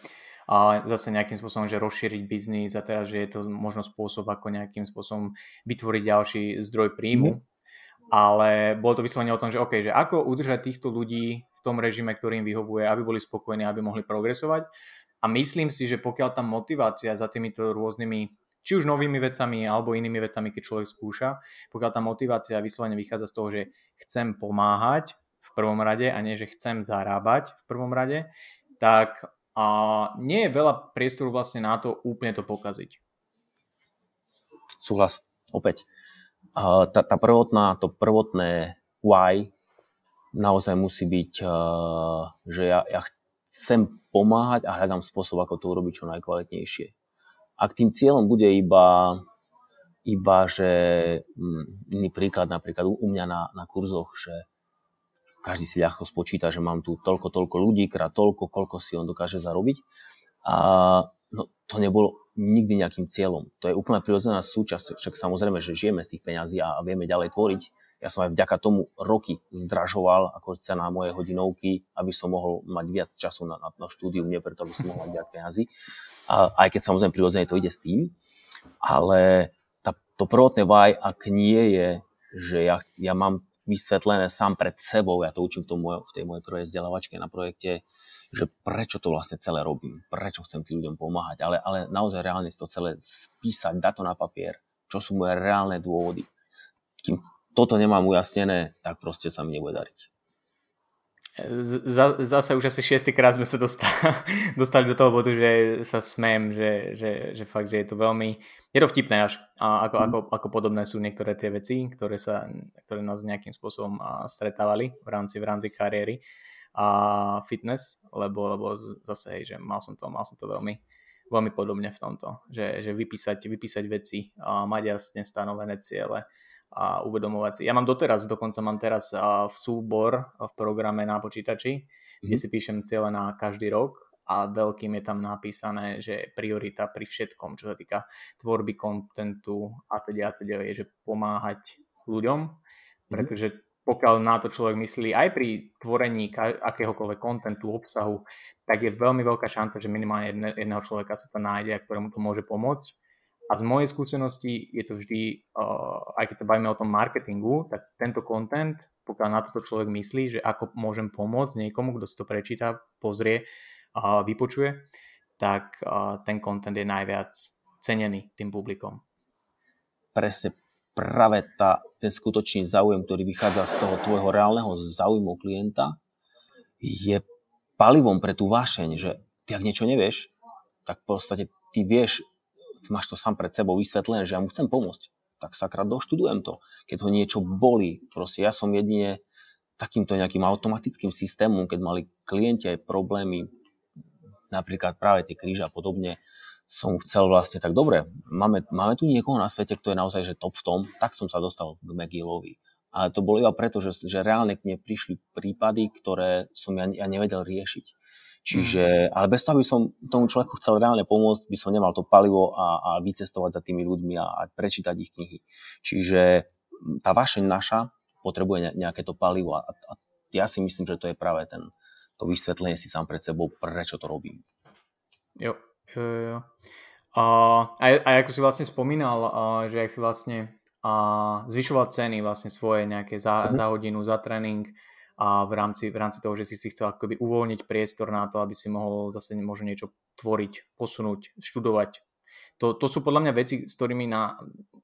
Speaker 1: a zase nejakým spôsobom, že rozšíriť biznis a teraz, že je to možno spôsob, ako nejakým spôsobom vytvoriť ďalší zdroj príjmu. Mm. Ale bolo to vyslovene o tom, že OK, že ako udržať týchto ľudí v tom režime, ktorým vyhovuje, aby boli spokojní, aby mohli progresovať. A myslím si, že pokiaľ tá motivácia za týmito rôznymi či už novými vecami alebo inými vecami, keď človek skúša, pokiaľ tá motivácia vyslovene vychádza z toho, že chcem pomáhať v prvom rade a nie, že chcem zarábať v prvom rade, tak a nie je veľa priestoru vlastne na to úplne to pokaziť.
Speaker 2: Súhlas, opäť. tá, tá prvotná, to prvotné why naozaj musí byť, že ja, ja chcem pomáhať a hľadám spôsob, ako to urobiť čo najkvalitnejšie ak tým cieľom bude iba, iba že mm, iný príklad napríklad u mňa na, na kurzoch, že každý si ľahko spočíta, že mám tu toľko, toľko ľudí, krát toľko, koľko si on dokáže zarobiť. A no, to nebolo nikdy nejakým cieľom. To je úplne prirodzená súčasť, však samozrejme, že žijeme z tých peňazí a vieme ďalej tvoriť. Ja som aj vďaka tomu roky zdražoval ako na moje hodinovky, aby som mohol mať viac času na, na, na štúdium, nie preto, aby som mohol mať viac peňazí. A, aj keď samozrejme prirodzene to ide s tým. Ale tá, to prvotné why, ak nie je, že ja, ja mám vysvetlené sám pred sebou, ja to učím v, tom moj, v tej mojej prvej vzdelávačke na projekte, že prečo to vlastne celé robím, prečo chcem tým ľuďom pomáhať, ale, ale naozaj reálne si to celé spísať, dať to na papier, čo sú moje reálne dôvody. Kým toto nemám ujasnené, tak proste sa mi nebude dariť.
Speaker 1: Z, zase už asi šiestýkrát sme sa dostali, dostali do toho bodu, že sa smiem, že, že, že fakt, že je to veľmi, je to vtipné až, a ako, mm. ako, ako podobné sú niektoré tie veci, ktoré, sa, ktoré nás nejakým spôsobom stretávali v rámci, v rámci kariéry. A fitness, lebo, lebo zase, hej, že mal som to, mal som to veľmi, veľmi podobne v tomto, že, že vypísať, vypísať veci, a mať jasne stanovené ciele a uvedomovať si. Ja mám doteraz, dokonca mám teraz v súbor v programe na počítači, mm-hmm. kde mhm. si píšem ciele na každý rok a veľkým je tam napísané, že priorita pri všetkom, čo sa týka tvorby kontentu a teda, a teda je, že pomáhať ľuďom, mhm. pretože pokiaľ na to človek myslí aj pri tvorení akéhokoľvek kontentu, obsahu, tak je veľmi veľká šanca, že minimálne jedného človeka sa to nájde, ktorému to môže pomôcť. A z mojej skúsenosti je to vždy, uh, aj keď sa bavíme o tom marketingu, tak tento content, pokiaľ na toto človek myslí, že ako môžem pomôcť niekomu, kto si to prečíta, pozrie a uh, vypočuje, tak uh, ten content je najviac cenený tým publikom.
Speaker 2: Presne, práve tá, ten skutočný záujem, ktorý vychádza z toho tvojho reálneho záujmu klienta, je palivom pre tú vášeň, že ty ak niečo nevieš, tak v podstate ty vieš, ty máš to sám pred sebou vysvetlené, že ja mu chcem pomôcť, tak sakra doštudujem to. Keď ho niečo boli, proste ja som jedine takýmto nejakým automatickým systémom, keď mali klienti aj problémy, napríklad práve tie kríže a podobne, som chcel vlastne, tak dobre, máme, máme tu niekoho na svete, kto je naozaj že top v tom, tak som sa dostal k McGillovi. Ale to bolo iba preto, že, že reálne k mne prišli prípady, ktoré som ja, ja nevedel riešiť. Čiže, mm. ale bez toho, aby som tomu človeku chcel reálne pomôcť, by som nemal to palivo a, a vycestovať za tými ľuďmi a, a prečítať ich knihy. Čiže tá vašeň naša potrebuje nejaké to palivo a, a ja si myslím, že to je práve ten, to vysvetlenie si sám pred sebou, prečo to robím.
Speaker 1: Jo, Jo, jo. A, a, a ako si vlastne spomínal, a, že ak si vlastne a, zvyšoval ceny vlastne svoje nejaké za, mm. za hodinu, za tréning a v rámci, v rámci toho, že si si chcel akoby uvoľniť priestor na to, aby si mohol zase možno niečo tvoriť, posunúť, študovať. To, to sú podľa mňa veci, s ktorými na,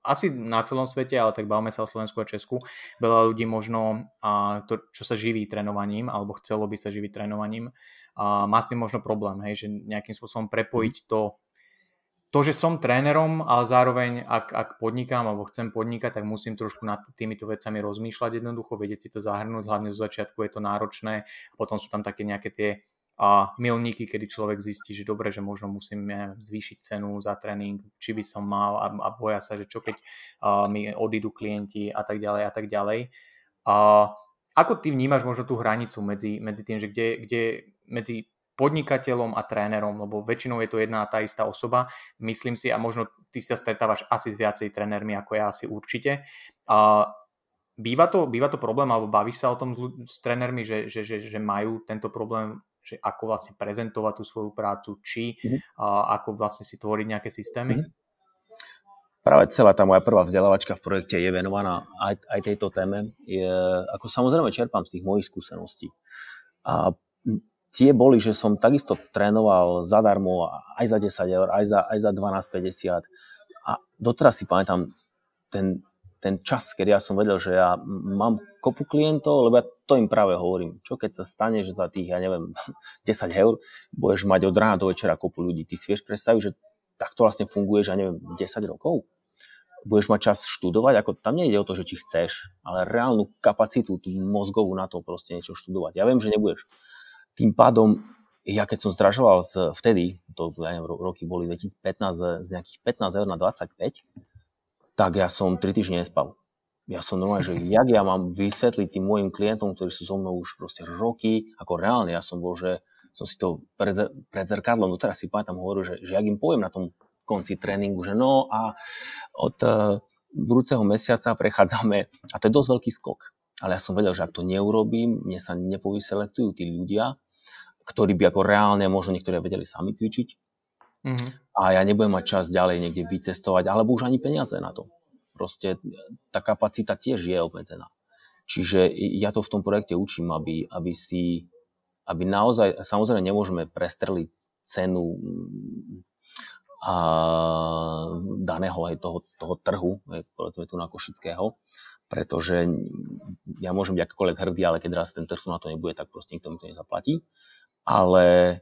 Speaker 1: asi na celom svete, ale tak bavme sa o Slovensku a Česku, veľa ľudí možno, a, to, čo sa živí trénovaním, alebo chcelo by sa živiť trénovaním, a má s tým možno problém, hej, že nejakým spôsobom prepojiť to to, že som trénerom, ale zároveň ak, ak podnikám alebo chcem podnikať, tak musím trošku nad týmito vecami rozmýšľať jednoducho, vedieť si to zahrnúť, hlavne zo začiatku je to náročné potom sú tam také nejaké tie a milníky, kedy človek zistí, že dobre, že možno musím zvýšiť cenu za tréning, či by som mal a, a boja sa, že čo keď a, mi odídu klienti a tak ďalej a tak ďalej. A, ako ty vnímaš možno tú hranicu medzi, medzi tým, že kde, kde medzi podnikateľom a trénerom, lebo väčšinou je to jedna a tá istá osoba, myslím si, a možno ty sa stretávaš asi s viacej trénermi ako ja asi určite. A býva, to, býva to problém, alebo bavíš sa o tom s, s trénermi, že, že, že, že majú tento problém, že ako vlastne prezentovať tú svoju prácu, či mm-hmm. a, ako vlastne si tvoriť nejaké systémy? Mm-hmm.
Speaker 2: Práve celá tá moja prvá vzdelávačka v projekte je venovaná aj, aj tejto téme. Je, ako samozrejme čerpám z tých mojich skúseností. A tie boli, že som takisto trénoval zadarmo aj za 10 eur, aj za, aj za 12,50 a doteraz si pamätám ten, ten čas, kedy ja som vedel, že ja mám kopu klientov, lebo ja to im práve hovorím. Čo keď sa stane, že za tých, ja neviem, 10 eur budeš mať od rána do večera kopu ľudí. Ty si vieš predstaviť, že takto vlastne funguje, že ja neviem, 10 rokov? Budeš mať čas študovať, ako tam nejde o to, že či chceš, ale reálnu kapacitu, tú mozgovú na to proste niečo študovať. Ja viem, že nebudeš tým pádom, ja keď som zdražoval z, vtedy, to ja neviem, roky boli 2015 z nejakých 15 eur na 25, tak ja som 3 týždne nespal. Ja som normálne, že jak ja mám vysvetliť tým môjim klientom, ktorí sú so mnou už proste roky, ako reálne, ja som bol, že som si to pred, pred zrkadlom, doteraz si pamätám, hovoril, že, že jak im poviem na tom konci tréningu, že no a od uh, budúceho mesiaca prechádzame, a to je dosť veľký skok, ale ja som vedel, že ak to neurobím, mne sa nepovyselektujú tí ľudia, ktorí by ako reálne možno niektoré vedeli sami cvičiť. Mm-hmm. A ja nebudem mať čas ďalej niekde vycestovať, alebo už ani peniaze na to. Proste tá kapacita tiež je obmedzená. Čiže ja to v tom projekte učím, aby, aby si, aby naozaj, samozrejme nemôžeme prestreliť cenu a daného aj toho, toho trhu, povedzme tu na Košického, pretože ja môžem byť akokoľvek hrdý, ale keď raz ten trh na to nebude, tak proste nikto mi to nezaplatí ale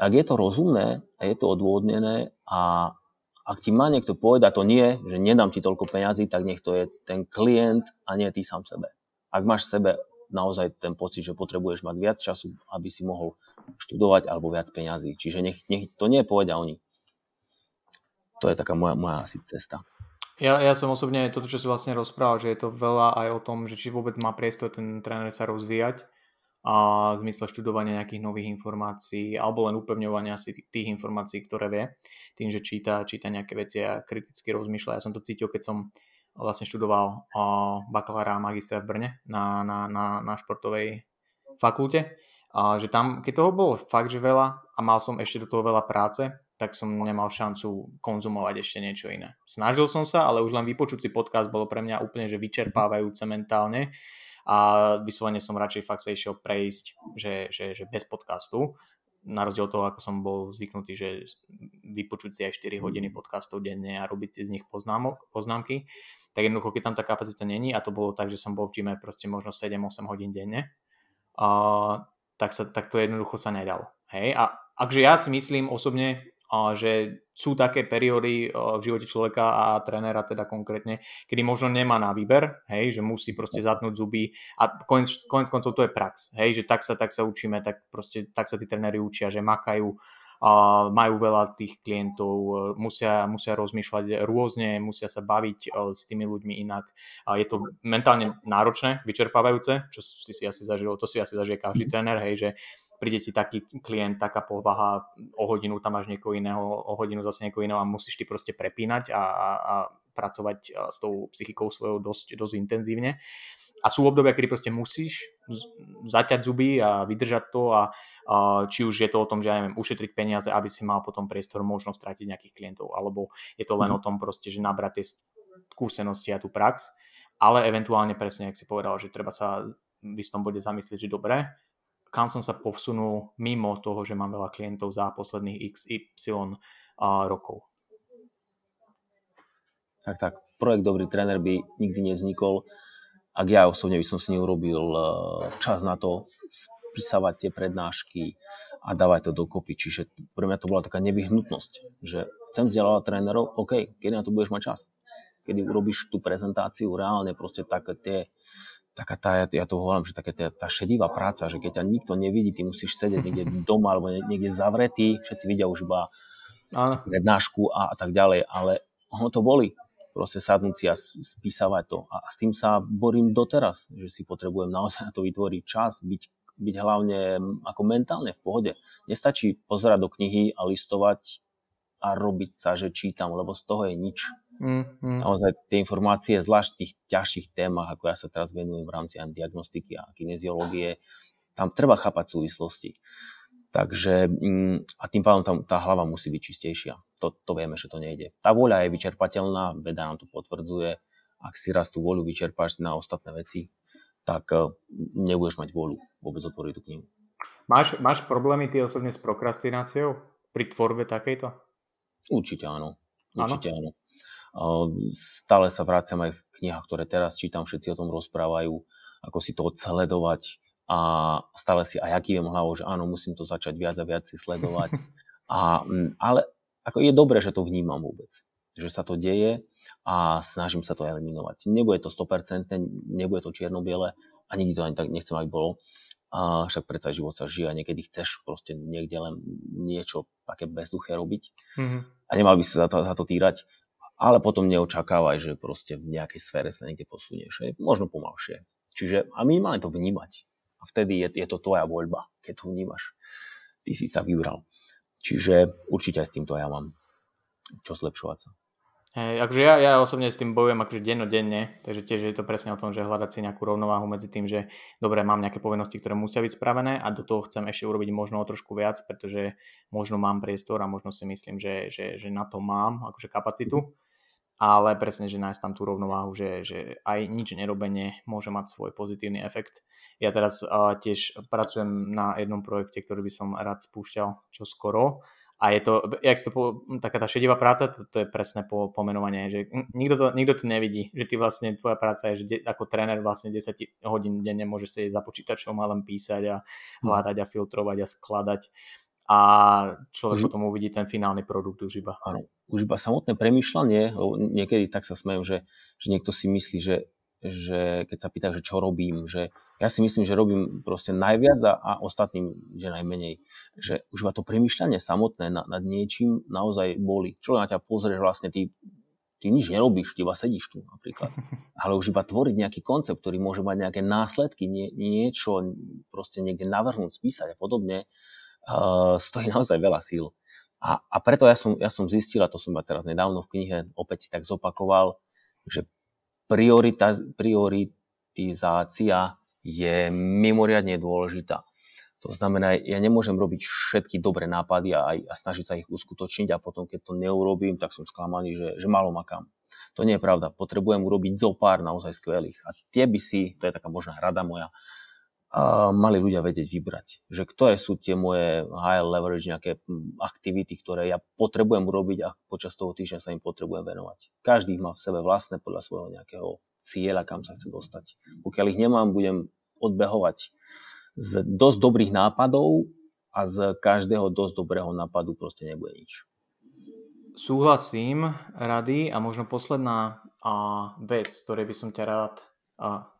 Speaker 2: ak je to rozumné a je to odôvodnené a ak ti má niekto povedať to nie, že nedám ti toľko peňazí, tak nech to je ten klient a nie ty sám sebe. Ak máš sebe naozaj ten pocit, že potrebuješ mať viac času, aby si mohol študovať alebo viac peňazí. Čiže nech, nech to nie povedia oni. To je taká moja, moja asi cesta.
Speaker 1: Ja, ja som osobne toto, čo si vlastne rozprával, že je to veľa aj o tom, že či vôbec má priestor ten tréner sa rozvíjať a v zmysle študovania nejakých nových informácií alebo len upevňovania si tých informácií, ktoré vie, tým, že číta, číta nejaké veci a kriticky rozmýšľa. Ja som to cítil, keď som vlastne študoval bakalára a magistra v Brne na, na, na, na športovej fakulte. A že tam, keď toho bolo fakt, že veľa a mal som ešte do toho veľa práce, tak som nemal šancu konzumovať ešte niečo iné. Snažil som sa, ale už len vypočuť podcast bolo pre mňa úplne že vyčerpávajúce mentálne a vyslovene som radšej fakt sa išiel prejsť, že, že, že bez podcastu, na rozdiel toho, ako som bol zvyknutý, že vypočuť si aj 4 hodiny podcastov denne a robiť si z nich poznámok, poznámky, tak jednoducho, keď tam tá kapacita není a to bolo tak, že som bol v gyme proste možno 7-8 hodín denne, a, tak, sa, tak to jednoducho sa nedalo. Hej? A akže ja si myslím osobne, že sú také periódy v živote človeka a trénera teda konkrétne, kedy možno nemá na výber, hej, že musí proste zatnúť zuby a konec, konec koncov to je prax, hej, že tak sa, tak sa učíme, tak proste tak sa tí tréneri učia, že makajú, a majú veľa tých klientov, musia, musia rozmýšľať rôzne, musia sa baviť s tými ľuďmi inak. A je to mentálne náročné, vyčerpávajúce, čo si, si asi zažil, to si asi zažije každý mhm. tréner, hej, že príde ti taký klient, taká povaha, o hodinu tam máš niekoho iného, o hodinu zase niekoho iného a musíš ty proste prepínať a, a, a pracovať s tou psychikou svojou dosť, dosť intenzívne. A sú obdobia, kedy proste musíš zaťať zuby a vydržať to a, a či už je to o tom, že ja neviem, ušetriť peniaze, aby si mal potom priestor možnosť stratiť nejakých klientov, alebo je to len mm. o tom proste, že nabrať tie skúsenosti a tú prax, ale eventuálne presne, ak si povedal, že treba sa v istom bode zamyslieť, že dobre, kam som sa posunul mimo toho, že mám veľa klientov za posledných XY rokov.
Speaker 2: Tak, tak. Projekt Dobrý tréner by nikdy nevznikol, ak ja osobne by som si neurobil e, čas na to spísavať tie prednášky a dávať to dokopy. Čiže pre mňa to bola taká nevyhnutnosť, že chcem vzdelávať trénerov, OK, kedy na to budeš mať čas? Kedy urobíš tú prezentáciu reálne, proste také tie, taká tá, ja to volám, že taká tá, tá šedivá práca, že keď ťa nikto nevidí, ty musíš sedieť niekde doma alebo niekde zavretý, všetci vidia už iba prednášku a, a tak ďalej, ale ono to boli proste sadnúť si a spísavať to. A s tým sa borím doteraz, že si potrebujem naozaj na to vytvoriť čas, byť, byť hlavne ako mentálne v pohode. Nestačí pozerať do knihy a listovať a robiť sa, že čítam, lebo z toho je nič. Mm, mm. Naozaj tie informácie, zvlášť v tých ťažších témach, ako ja sa teraz venujem v rámci diagnostiky a kineziológie, tam treba chápať súvislosti. Takže mm, a tým pádom tam tá hlava musí byť čistejšia. To, to vieme, že to nejde. Tá voľa je vyčerpateľná, veda nám to potvrdzuje. Ak si raz tú voľu vyčerpáš na ostatné veci, tak uh, nebudeš mať voľu vôbec otvoriť tú knihu.
Speaker 1: Máš, máš problémy ty osobne s prokrastináciou pri tvorbe takejto?
Speaker 2: Určite áno. Určite áno. áno. Stále sa vraciam aj v knihách, ktoré teraz čítam, všetci o tom rozprávajú, ako si to odsledovať, a stále si aj aký viem hlavou, že áno, musím to začať viac a viac si sledovať. A, mm, ale ako je dobré, že to vnímam vôbec že sa to deje a snažím sa to eliminovať. Nebude to 100%, nebude to čierno-biele a nikdy to ani tak nechcem, aby bolo. A však predsa život sa žije a niekedy chceš proste niekde len niečo také bezduché robiť mm-hmm. a nemal by si za to, za to týrať, ale potom neočakávaj, že proste v nejakej sfére sa niekde posunieš. Je možno pomalšie. Čiže a minimálne to vnímať. A vtedy je, je to tvoja voľba, keď to vnímaš. Ty si sa vybral. Čiže určite aj s týmto ja mám čo zlepšovať sa.
Speaker 1: Hey, akože ja, ja osobne s tým bojujem akože dennodenne, takže tiež je to presne o tom, že hľadať si nejakú rovnováhu medzi tým, že dobre, mám nejaké povinnosti, ktoré musia byť spravené a do toho chcem ešte urobiť možno o trošku viac, pretože možno mám priestor a možno si myslím, že, že, že na to mám akože kapacitu, ale presne, že nájsť tam tú rovnováhu, že, že aj nič nerobenie môže mať svoj pozitívny efekt ja teraz uh, tiež pracujem na jednom projekte, ktorý by som rád spúšťal čo skoro. A je to, jak to po, taká tá šedivá práca, to, to je presné po, pomenovanie, že nikto to, nikto to nevidí, že ty vlastne, tvoja práca je, že de, ako tréner vlastne 10 hodín denne môžeš sedieť za počítačom a len písať a hm. hľadať a filtrovať a skladať a človek už, potom uvidí ten finálny produkt už iba.
Speaker 2: Áno, už iba samotné premyšľanie, niekedy tak sa smejem, že, že niekto si myslí, že že keď sa pýta, že čo robím, že ja si myslím, že robím proste najviac a, a ostatným, že najmenej. Že už iba to premyšľanie samotné nad, nad niečím naozaj boli. Čo na ťa pozrieš vlastne, ty, ty nič nerobíš, ty iba sedíš tu napríklad. Ale už iba tvoriť nejaký koncept, ktorý môže mať nejaké následky, nie, niečo proste niekde navrhnúť, spísať a podobne, uh, stojí naozaj veľa síl. A, a preto ja som, ja som zistil, a to som ma teraz nedávno v knihe opäť tak zopakoval, že priorita, prioritizácia je mimoriadne dôležitá. To znamená, ja nemôžem robiť všetky dobré nápady a, a snažiť sa ich uskutočniť a potom, keď to neurobím, tak som sklamaný, že, že malo makám. To nie je pravda. Potrebujem urobiť zo pár naozaj skvelých. A tie by si, to je taká možná rada moja, mali ľudia vedieť vybrať, že ktoré sú tie moje high leverage nejaké aktivity, ktoré ja potrebujem urobiť a počas toho týždňa sa im potrebujem venovať. Každý má v sebe vlastné podľa svojho nejakého cieľa, kam sa chce dostať. Pokiaľ ich nemám, budem odbehovať z dosť dobrých nápadov a z každého dosť dobrého nápadu proste nebude nič.
Speaker 1: Súhlasím, rady a možno posledná a vec, z ktorej by som ťa rád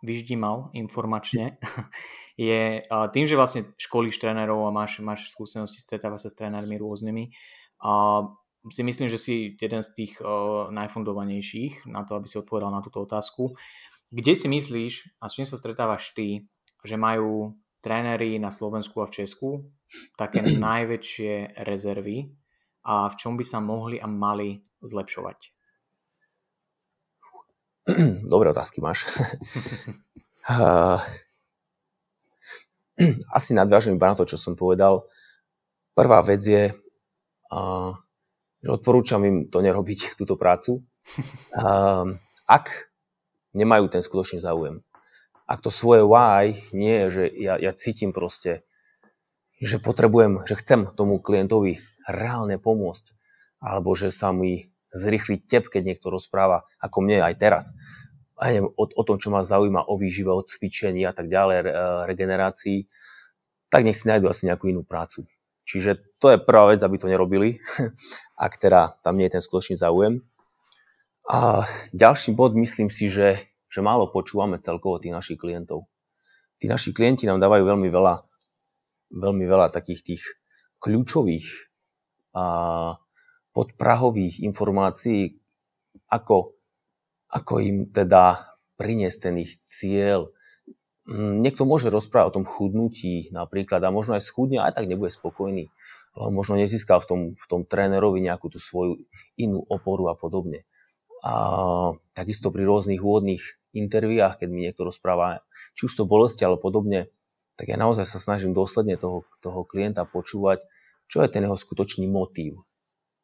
Speaker 1: vyždímal informačne, je tým, že vlastne školíš trénerov a máš, máš skúsenosti, stretáva sa s trénermi rôznymi, a si myslím, že si jeden z tých najfundovanejších na to, aby si odpovedal na túto otázku. Kde si myslíš a s čím sa stretávaš ty, že majú tréneri na Slovensku a v Česku také najväčšie rezervy a v čom by sa mohli a mali zlepšovať?
Speaker 2: Dobré otázky máš. Asi nadviažem iba na to, čo som povedal. Prvá vec je, že odporúčam im to nerobiť, túto prácu, ak nemajú ten skutočný záujem. Ak to svoje why nie je, že ja, ja cítim proste, že potrebujem, že chcem tomu klientovi reálne pomôcť, alebo že sa mi zrýchliť tep, keď niekto rozpráva, ako mne aj teraz, a o, o tom, čo ma zaujíma, o výžive, o cvičení a tak ďalej, re, regenerácii, tak nech si nájdu asi nejakú inú prácu. Čiže to je prvá vec, aby to nerobili, ak teda tam nie je ten skutočný záujem. A ďalší bod, myslím si, že, že málo počúvame celkovo tých našich klientov. Tí naši klienti nám dávajú veľmi veľa, veľmi veľa takých tých kľúčových a podprahových informácií, ako, ako im teda priniesť ten ich cieľ. Mm, niekto môže rozprávať o tom chudnutí napríklad a možno aj schudne aj tak nebude spokojný. Lebo možno nezískal v tom, v tom trénerovi nejakú tú svoju inú oporu a podobne. A takisto pri rôznych úvodných interviách, keď mi niekto rozpráva, či už to bolesti alebo podobne, tak ja naozaj sa snažím dôsledne toho, toho klienta počúvať, čo je ten jeho skutočný motív,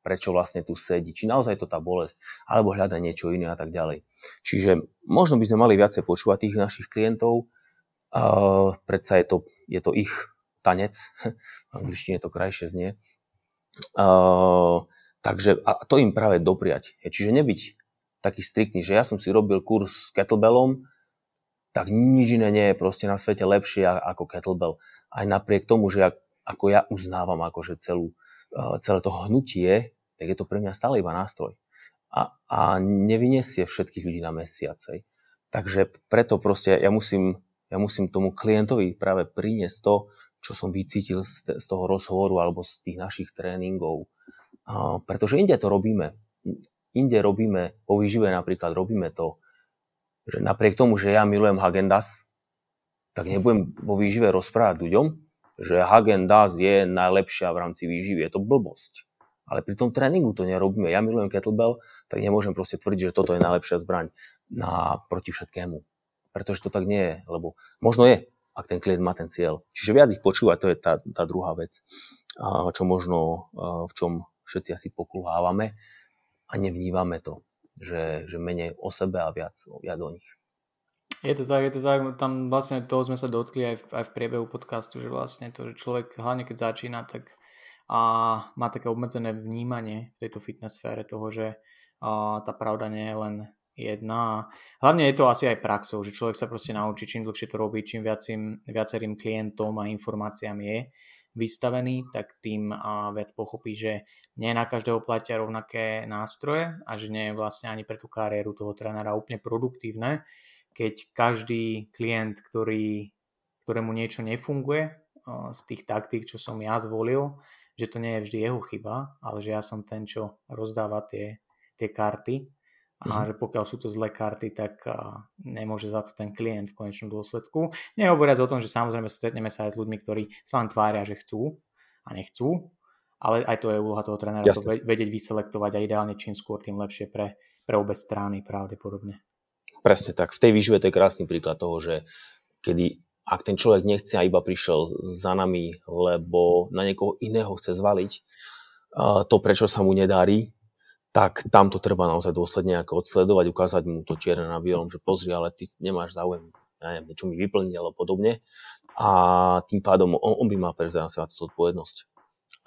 Speaker 2: prečo vlastne tu sedí, či naozaj to tá bolesť, alebo hľada niečo iné a tak ďalej. Čiže možno by sme mali viacej počúvať tých našich klientov, uh, predsa je to, je to ich tanec, v angličtine to krajšie znie, uh, takže a to im práve dopriať. Čiže nebyť taký striktný, že ja som si robil kurz s kettlebellom, tak nič iné nie je proste na svete lepšie ako kettlebell. Aj napriek tomu, že ja, ako ja uznávam akože celú, celé to hnutie, tak je to pre mňa stále iba nástroj. A, a nevyniesie všetkých ľudí na mesiacej. Takže preto proste ja musím, ja musím tomu klientovi práve priniesť to, čo som vycítil z, toho rozhovoru alebo z tých našich tréningov. Pretože inde to robíme inde robíme, vo výžive napríklad robíme to, že napriek tomu, že ja milujem Hagendas, tak nebudem vo výžive rozprávať ľuďom, že Hagendas je najlepšia v rámci výživy. Je to blbosť. Ale pri tom tréningu to nerobíme. Ja milujem kettlebell, tak nemôžem proste tvrdiť, že toto je najlepšia zbraň na, proti všetkému. Pretože to tak nie je, lebo možno je, ak ten klient má ten cieľ. Čiže viac ich počúvať, to je tá, tá druhá vec, čo možno v čom všetci asi pokulhávame a nevnívame to, že, že menej o sebe a viac, viac o nich.
Speaker 1: Je to tak, je to tak, tam vlastne toho sme sa dotkli aj v, aj v priebehu podcastu, že vlastne to, že človek hlavne keď začína, tak a má také obmedzené vnímanie v tejto fitness sfére toho, že a, tá pravda nie je len jedna. Hlavne je to asi aj praxou, že človek sa proste naučí, čím dlhšie to robí, čím viacim, viacerým klientom a informáciám je, vystavený, tak tým viac pochopí, že nie na každého platia rovnaké nástroje a že nie je vlastne ani pre tú kariéru toho trénera úplne produktívne, keď každý klient, ktorý, ktorému niečo nefunguje z tých taktík, čo som ja zvolil, že to nie je vždy jeho chyba, ale že ja som ten, čo rozdáva tie, tie karty a mm-hmm. že pokiaľ sú to zlé karty, tak nemôže za to ten klient v konečnom dôsledku. Nehovoriac o tom, že samozrejme stretneme sa aj s ľuďmi, ktorí sa len tvária, že chcú a nechcú, ale aj to je úloha toho trénera, to vedieť vyselektovať a ideálne čím skôr, tým lepšie pre, pre obe strany pravdepodobne.
Speaker 2: Presne tak. V tej výžive to je krásny príklad toho, že kedy ak ten človek nechce a iba prišiel za nami, lebo na niekoho iného chce zvaliť to, prečo sa mu nedarí, tak tam to treba naozaj dôsledne ako odsledovať, ukázať mu to čierne na bielom, že pozri, ale ty nemáš záujem ja neviem, niečo mi vyplniť alebo podobne a tým pádom on, on by mal prevziať na seba tú zodpovednosť.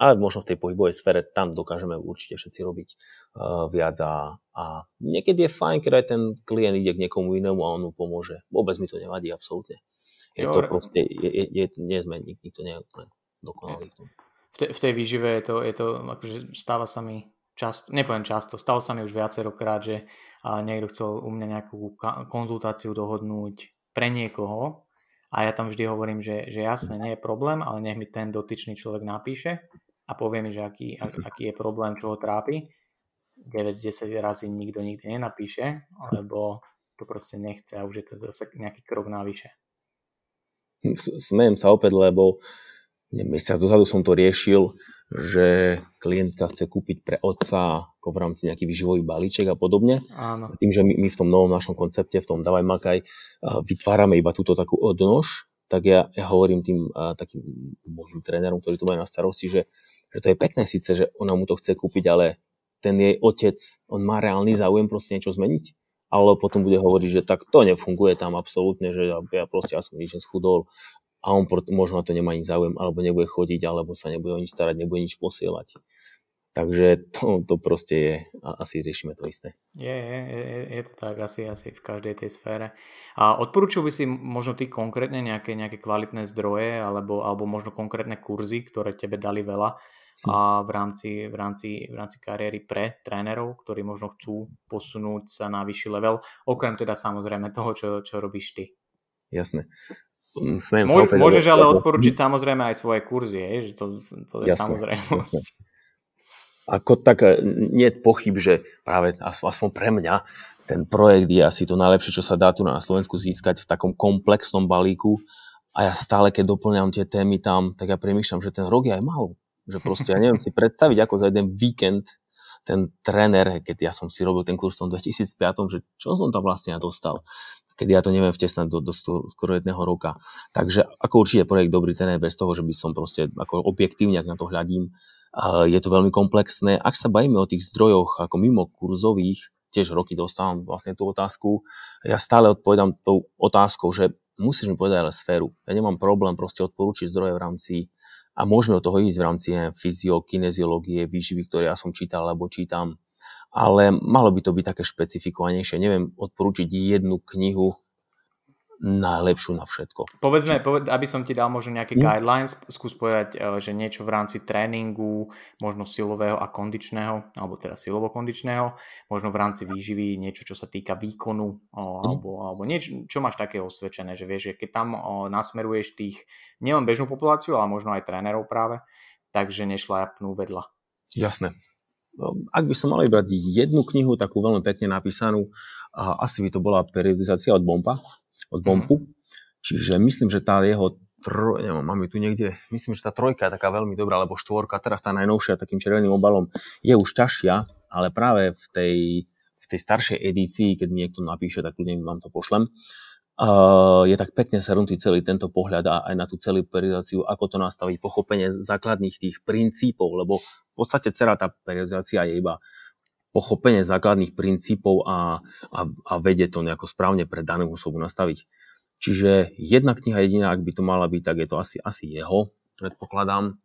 Speaker 2: Ale možno v tej pohybovej sfére tam dokážeme určite všetci robiť uh, viac a, a niekedy je fajn, keď aj ten klient ide k niekomu inému a on mu pomôže. Vôbec mi to nevadí, absolútne. Je jo, to proste, je, je, je, nie sme, nikto nie je úplne dokonalý v tom.
Speaker 1: V, te, v tej výžive je to, je to akože stáva sa mi často, nepoviem často, stalo sa mi už viacerokrát, že niekto chcel u mňa nejakú konzultáciu dohodnúť pre niekoho a ja tam vždy hovorím, že, že jasne, nie je problém, ale nech mi ten dotyčný človek napíše a povie mi, že aký, aký je problém, čo ho trápi. 9 z 10 razy nikto nikdy nenapíše, lebo to proste nechce a už je to zase nejaký krok navyše.
Speaker 2: Smejem sa opäť, lebo mesiac dozadu som to riešil že klientka chce kúpiť pre otca ako v rámci nejaký výživový balíček a podobne.
Speaker 1: Áno.
Speaker 2: Tým, že my, my v tom novom našom koncepte, v tom Davaj Makaj, vytvárame iba túto takú odnož, tak ja, ja hovorím tým a, takým mojim trénerom, ktorí tu majú na starosti, že, že to je pekné síce, že ona mu to chce kúpiť, ale ten jej otec, on má reálny záujem proste niečo zmeniť. Ale potom bude hovoriť, že tak to nefunguje tam absolútne, že ja, ja proste ja som nič neschudol, a on možno na to nemá ani záujem, alebo nebude chodiť, alebo sa nebude o nič starať, nebude nič posielať. Takže to, to proste je, asi riešime to isté.
Speaker 1: Je, je, je, je to tak, asi, asi v každej tej sfére. A odporúčil by si možno ty konkrétne nejaké, nejaké kvalitné zdroje alebo, alebo možno konkrétne kurzy, ktoré tebe dali veľa hm. a v rámci, v, rámci, v rámci kariéry pre trénerov, ktorí možno chcú posunúť sa na vyšší level, okrem teda samozrejme toho, čo, čo robíš ty.
Speaker 2: Jasné.
Speaker 1: Smiem Môž, môžeš ale odporučiť samozrejme aj svoje kurzy, je, že to, to je jasné, samozrejme. Jasné
Speaker 2: ako tak e, nie je pochyb, že práve aspoň pre mňa ten projekt je asi to najlepšie, čo sa dá tu na Slovensku získať v takom komplexnom balíku a ja stále, keď doplňam tie témy tam, tak ja premýšľam, že ten rok je aj málo. Že proste, ja neviem si predstaviť, ako za jeden víkend ten tréner, keď ja som si robil ten kurz v tom 2005, že čo som tam vlastne dostal, keď ja to neviem vtesnať do, do skoro jedného roka. Takže ako určite projekt Dobrý tréner bez toho, že by som proste ako objektívne, ak na to hľadím, je to veľmi komplexné. Ak sa bavíme o tých zdrojoch ako mimo kurzových, tiež roky dostávam vlastne tú otázku, ja stále odpovedám tou otázkou, že musíš mi povedať ale sféru. Ja nemám problém proste odporúčiť zdroje v rámci a môžeme od toho ísť v rámci fyzio, kineziológie, výživy, ktoré ja som čítal alebo čítam. Ale malo by to byť také špecifikovanejšie. Neviem odporúčiť jednu knihu najlepšiu na všetko.
Speaker 1: Povedzme, poved, aby som ti dal možno nejaké mm. guidelines, skús povedať, eh, že niečo v rámci tréningu, možno silového a kondičného, alebo teda silovo-kondičného, možno v rámci výživy, niečo, čo sa týka výkonu, mm. alebo, alebo niečo, čo máš také osvedčené, že vieš, že keď tam nasmeruješ tých, nielen bežnú populáciu, ale možno aj trénerov práve, takže nešlápnú vedľa.
Speaker 2: Jasné. No, ak by som mal brať jednu knihu, takú veľmi pekne napísanú, asi by to bola periodizácia od Bompa, od Bompu. Mm. Čiže myslím, že tá jeho troj, neviem, máme tu niekde, myslím, že tá trojka je taká veľmi dobrá, alebo štvorka, teraz tá najnovšia takým červeným obalom je už ťažšia, ale práve v tej, v tej staršej edícii, keď mi niekto napíše, tak ľudia vám to pošlem, uh, je tak pekne shrnutý celý tento pohľad a aj na tú celú periodizáciu, ako to nastaviť, pochopenie základných tých princípov, lebo v podstate celá tá periodizácia je iba pochopenie základných princípov a, a, a vedie to nejako správne pre danú osobu nastaviť. Čiže jedna kniha jediná, ak by to mala byť, tak je to asi, asi jeho, predpokladám.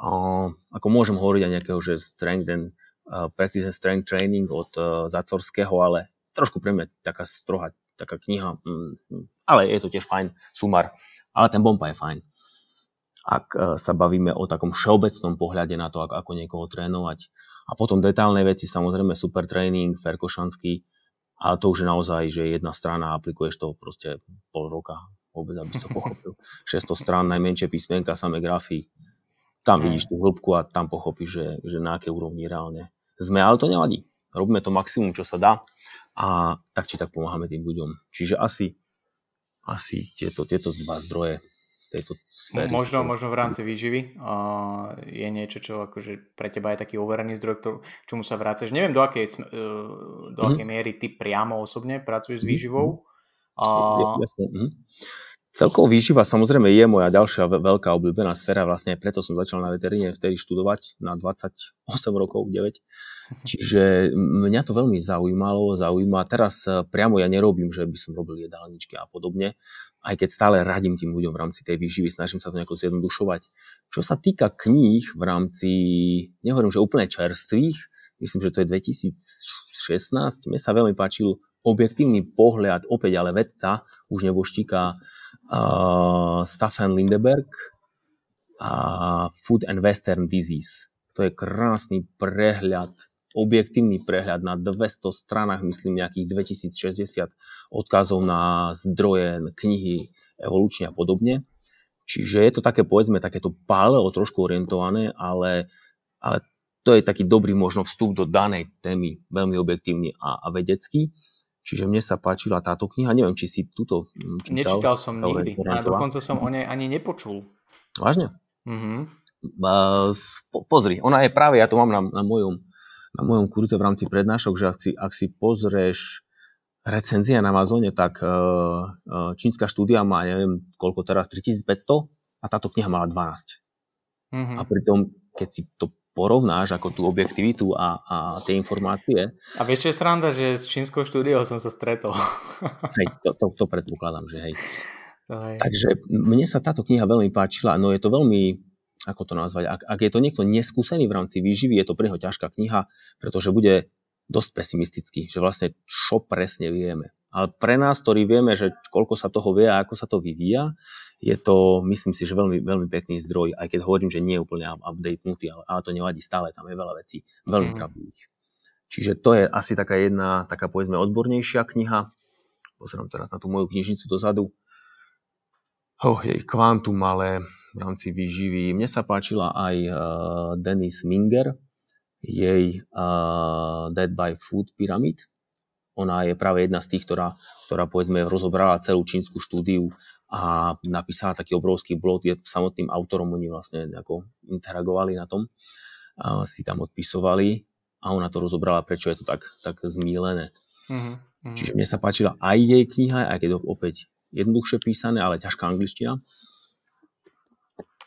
Speaker 2: Uh, ako môžem hovoriť aj nejakého, že Strength and uh, Practice and Strength Training od uh, Zacorského, ale trošku pre mňa taká strohá taká kniha, mm, ale je to tiež fajn, sumar. Ale ten bomba je fajn. Ak uh, sa bavíme o takom všeobecnom pohľade na to, ako, niekoho trénovať, a potom detálne veci, samozrejme super tréning, Ferkošanský, a to už je naozaj, že jedna strana aplikuješ to proste pol roka, vôbec, aby si to pochopil. 600 strán, najmenšie písmenka, samé grafy. Tam vidíš tú hĺbku a tam pochopíš, že, že na aké úrovni reálne sme, ale to nevadí. Robíme to maximum, čo sa dá a tak či tak pomáhame tým ľuďom. Čiže asi, asi tieto, tieto dva zdroje z tejto sféry.
Speaker 1: Možno, možno v rámci výživy uh, je niečo, čo akože pre teba je taký overený zdroj, ktorú, čomu sa vrácaš. Neviem, do akej, uh, do mm-hmm. akej miery ty priamo osobne pracuješ s mhm. výživou.
Speaker 2: Uh, Jasne. Mm-hmm. Celkovo výživa samozrejme je moja ďalšia veľká obľúbená sféra, vlastne preto som začal na veteríne vtedy študovať na 28 rokov, 9. Čiže mňa to veľmi zaujímalo, zaujíma. Teraz e, priamo ja nerobím, že by som robil jedálničky a podobne, aj keď stále radím tým ľuďom v rámci tej výživy, snažím sa to nejako zjednodušovať. Čo sa týka kníh v rámci, nehovorím, že úplne čerstvých, myslím, že to je 2016, mne sa veľmi páčil objektívny pohľad, opäť ale vedca, už neboštíka, uh, Staffen Lindeberg a Food and Western Disease. To je krásny prehľad, objektívny prehľad na 200 stranách, myslím nejakých 2060 odkazov na zdroje, knihy, evolučne a podobne. Čiže je to také, povedzme, takéto paleo trošku orientované, ale, ale to je taký dobrý možno vstup do danej témy, veľmi objektívny a, a vedecký. Čiže mne sa páčila táto kniha, neviem, či si túto
Speaker 1: hm, čítal. Nečítal som nikdy a dokonca som o nej ani nepočul.
Speaker 2: Vážne? Mm-hmm. Po, pozri, ona je práve, ja to mám na, na, mojom, na mojom kurze v rámci prednášok, že ak si, ak si pozrieš recenzia na Amazone, tak uh, uh, čínska štúdia má, neviem, koľko teraz, 3500 a táto kniha mala 12. Mm-hmm. A pritom, keď si to porovnáš ako tú objektivitu a, a tie informácie.
Speaker 1: A vieš, čo je sranda, že s čínskou štúdiou som sa stretol.
Speaker 2: hej, to, to, to predpokladám, že hej. hej. Takže mne sa táto kniha veľmi páčila, no je to veľmi ako to nazvať, ak, ak je to niekto neskúsený v rámci výživy, je to pre neho ťažká kniha, pretože bude dosť pesimistický, že vlastne čo presne vieme. Ale pre nás, ktorí vieme, že koľko sa toho vie a ako sa to vyvíja, je to, myslím si, že veľmi, veľmi pekný zdroj, aj keď hovorím, že nie je úplne updatenutý, ale, ale to nevadí, stále tam je veľa vecí, veľmi mm. pravdivých. Čiže to je asi taká jedna, taká povedzme odbornejšia kniha. Pozerám teraz na tú moju knižnicu dozadu. Oh, jej kvantum, ale v rámci výživy. Mne sa páčila aj uh, Dennis Minger, jej uh, Dead by Food Pyramid. Ona je práve jedna z tých, ktorá, ktorá povedzme rozobrala celú čínsku štúdiu a napísala taký obrovský blog, je samotným autorom, oni vlastne nejako interagovali na tom, a si tam odpisovali a ona to rozobrala, prečo je to tak, tak zmílené. Mm-hmm. Čiže mne sa páčila aj jej kniha, aj keď opäť jednoduchšie písané, ale ťažká angličtina.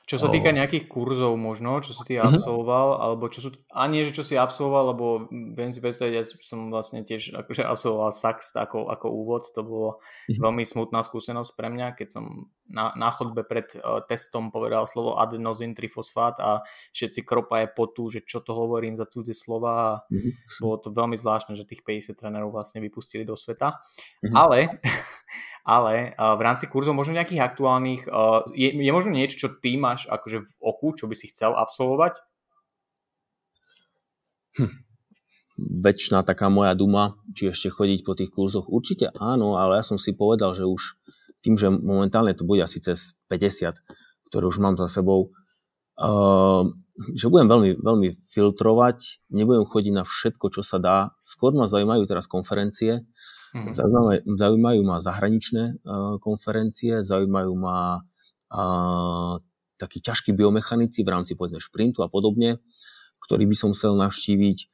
Speaker 1: Čo sa týka nejakých kurzov možno, čo si ty mhm. absolvoval, uh-huh. alebo čo sú, a nie, že čo si absolvoval, lebo viem si predstaviť, ja som vlastne tiež akože absolvoval Sax ako, ako úvod, to bolo uh-huh. veľmi smutná skúsenosť pre mňa, keď som na, na chodbe pred uh, testom povedal slovo adenozin trifosfát a všetci kropa je potu, že čo to hovorím za cudzie slova a uh-huh. bolo to veľmi zvláštne, že tých 50 trénerov vlastne vypustili do sveta. Uh-huh. Ale ale uh, v rámci kurzov možno nejakých aktuálnych, uh, je, je možno niečo, čo ty máš akože v oku, čo by si chcel absolvovať?
Speaker 2: Hm. Väčšina taká moja duma, či ešte chodiť po tých kurzoch. Určite áno, ale ja som si povedal, že už tým, že momentálne to bude asi cez 50, ktoré už mám za sebou, uh, že budem veľmi, veľmi filtrovať, nebudem chodiť na všetko, čo sa dá. Skôr ma zaujímajú teraz konferencie, Mm-hmm. Zaujímajú, zaujímajú ma zahraničné uh, konferencie, zaujímajú ma uh, takí ťažkí biomechanici v rámci povedzme šprintu a podobne, ktorý by som chcel navštíviť.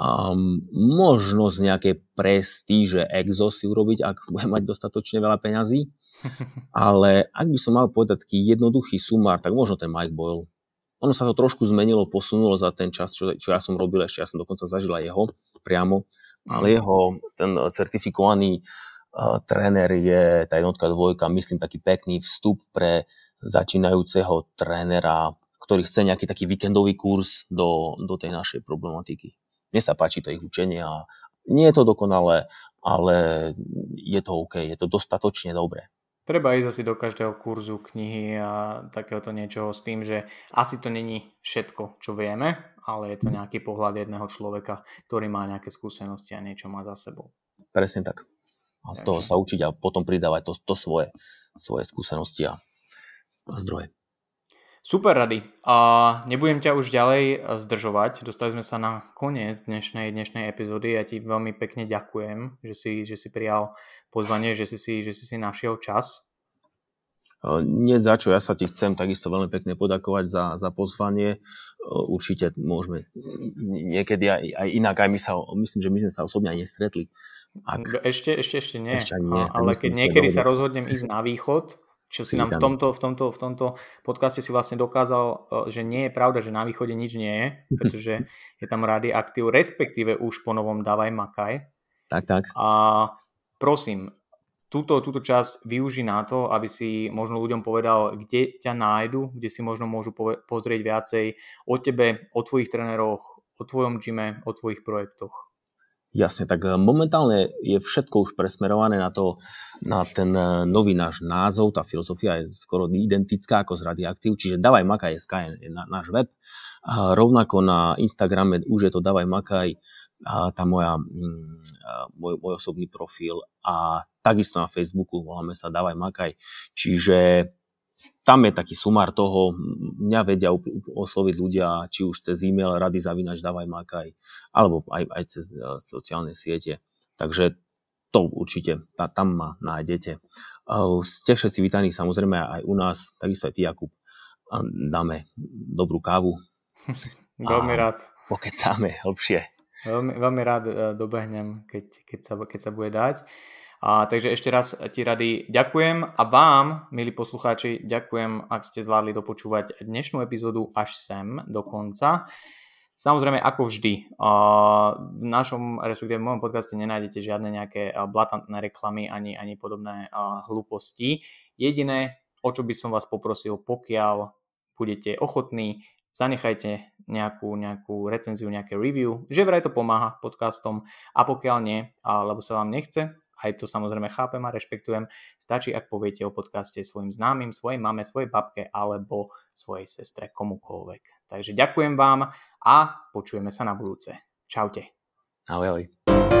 Speaker 2: Um, možno z nejakej prestíže exo si urobiť, ak budem mať dostatočne veľa peňazí. Ale ak by som mal povedať taký jednoduchý sumár, tak možno ten Mike Boyle. Ono sa to trošku zmenilo, posunulo za ten čas, čo, čo ja som robil, ešte ja som dokonca zažila jeho priamo ale jeho ten certifikovaný tréner je tá jednotka dvojka, myslím, taký pekný vstup pre začínajúceho trénera, ktorý chce nejaký taký víkendový kurz do, do tej našej problematiky. Mne sa páči to ich učenie a nie je to dokonalé, ale je to OK, je to dostatočne dobré.
Speaker 1: Treba ísť asi do každého kurzu, knihy a takéhoto niečoho s tým, že asi to není všetko, čo vieme, ale je to nejaký pohľad jedného človeka, ktorý má nejaké skúsenosti a niečo má za sebou.
Speaker 2: Presne tak. A z toho sa učiť a potom pridávať to, to svoje, svoje skúsenosti a, a zdroje.
Speaker 1: Super rady. A nebudem ťa už ďalej zdržovať. Dostali sme sa na koniec dnešnej, dnešnej epizódy. Ja ti veľmi pekne ďakujem, že si, že si prijal pozvanie, že si si, že si, si našiel čas
Speaker 2: nie za čo, ja sa ti chcem takisto veľmi pekne podakovať za, za pozvanie. Určite môžeme niekedy aj, aj inak, aj my sa, myslím, že my sme sa osobne aj nestretli.
Speaker 1: Ak... Ešte, ešte, ešte nie. Ešte nie ale keď niekedy sa rozhodnem ísť na východ, čo si nám v tomto, v, tomto, v tomto podcaste si vlastne dokázal, že nie je pravda, že na východe nič nie je, pretože je tam radioaktív, respektíve už po novom Davaj Makaj.
Speaker 2: Tak, tak.
Speaker 1: A prosím, túto, túto časť využí na to, aby si možno ľuďom povedal, kde ťa nájdu, kde si možno môžu pozrieť viacej o tebe, o tvojich tréneroch, o tvojom gyme, o tvojich projektoch.
Speaker 2: Jasne, tak eh, momentálne je všetko už presmerované na, to, na ten eh, nový náš názov, tá filozofia je skoro identická ako z Radioaktív, čiže Davaj Makaj SK je náš web. A rovnako na Instagrame už je to Davaj Makaj, a tá moja, mm, môj, môj osobný profil a takisto na Facebooku voláme sa Davaj Makaj. Čiže tam je taký sumár toho, mňa vedia osloviť ľudia, či už cez e-mail rady zavinač Davaj Makaj, alebo aj, aj cez e, sociálne siete. Takže to určite, tá, tam ma nájdete. Ste všetci vítaní samozrejme aj u nás, takisto aj ty Jakub. Dáme dobrú kávu.
Speaker 1: Veľmi rád.
Speaker 2: Pokecáme hlbšie.
Speaker 1: Veľmi, veľmi rád e, dobehnem, keď, keď, sa, keď sa bude dať. A, takže ešte raz ti rady ďakujem a vám, milí poslucháči, ďakujem, ak ste zvládli dopočúvať dnešnú epizódu až sem do konca. Samozrejme, ako vždy, v našom, respektíve v mojom podcaste nenájdete žiadne nejaké blatantné reklamy ani, ani podobné hlúposti. Jediné, o čo by som vás poprosil, pokiaľ budete ochotní, zanechajte nejakú, nejakú recenziu, nejaké review, že vraj to pomáha podcastom a pokiaľ nie, alebo sa vám nechce, aj to samozrejme chápem a rešpektujem, stačí, ak poviete o podcaste svojim známym, svojej mame, svojej babke alebo svojej sestre, komukoľvek. Takže ďakujem vám a počujeme sa na budúce. Čaute.
Speaker 2: Ahoj, ahoj.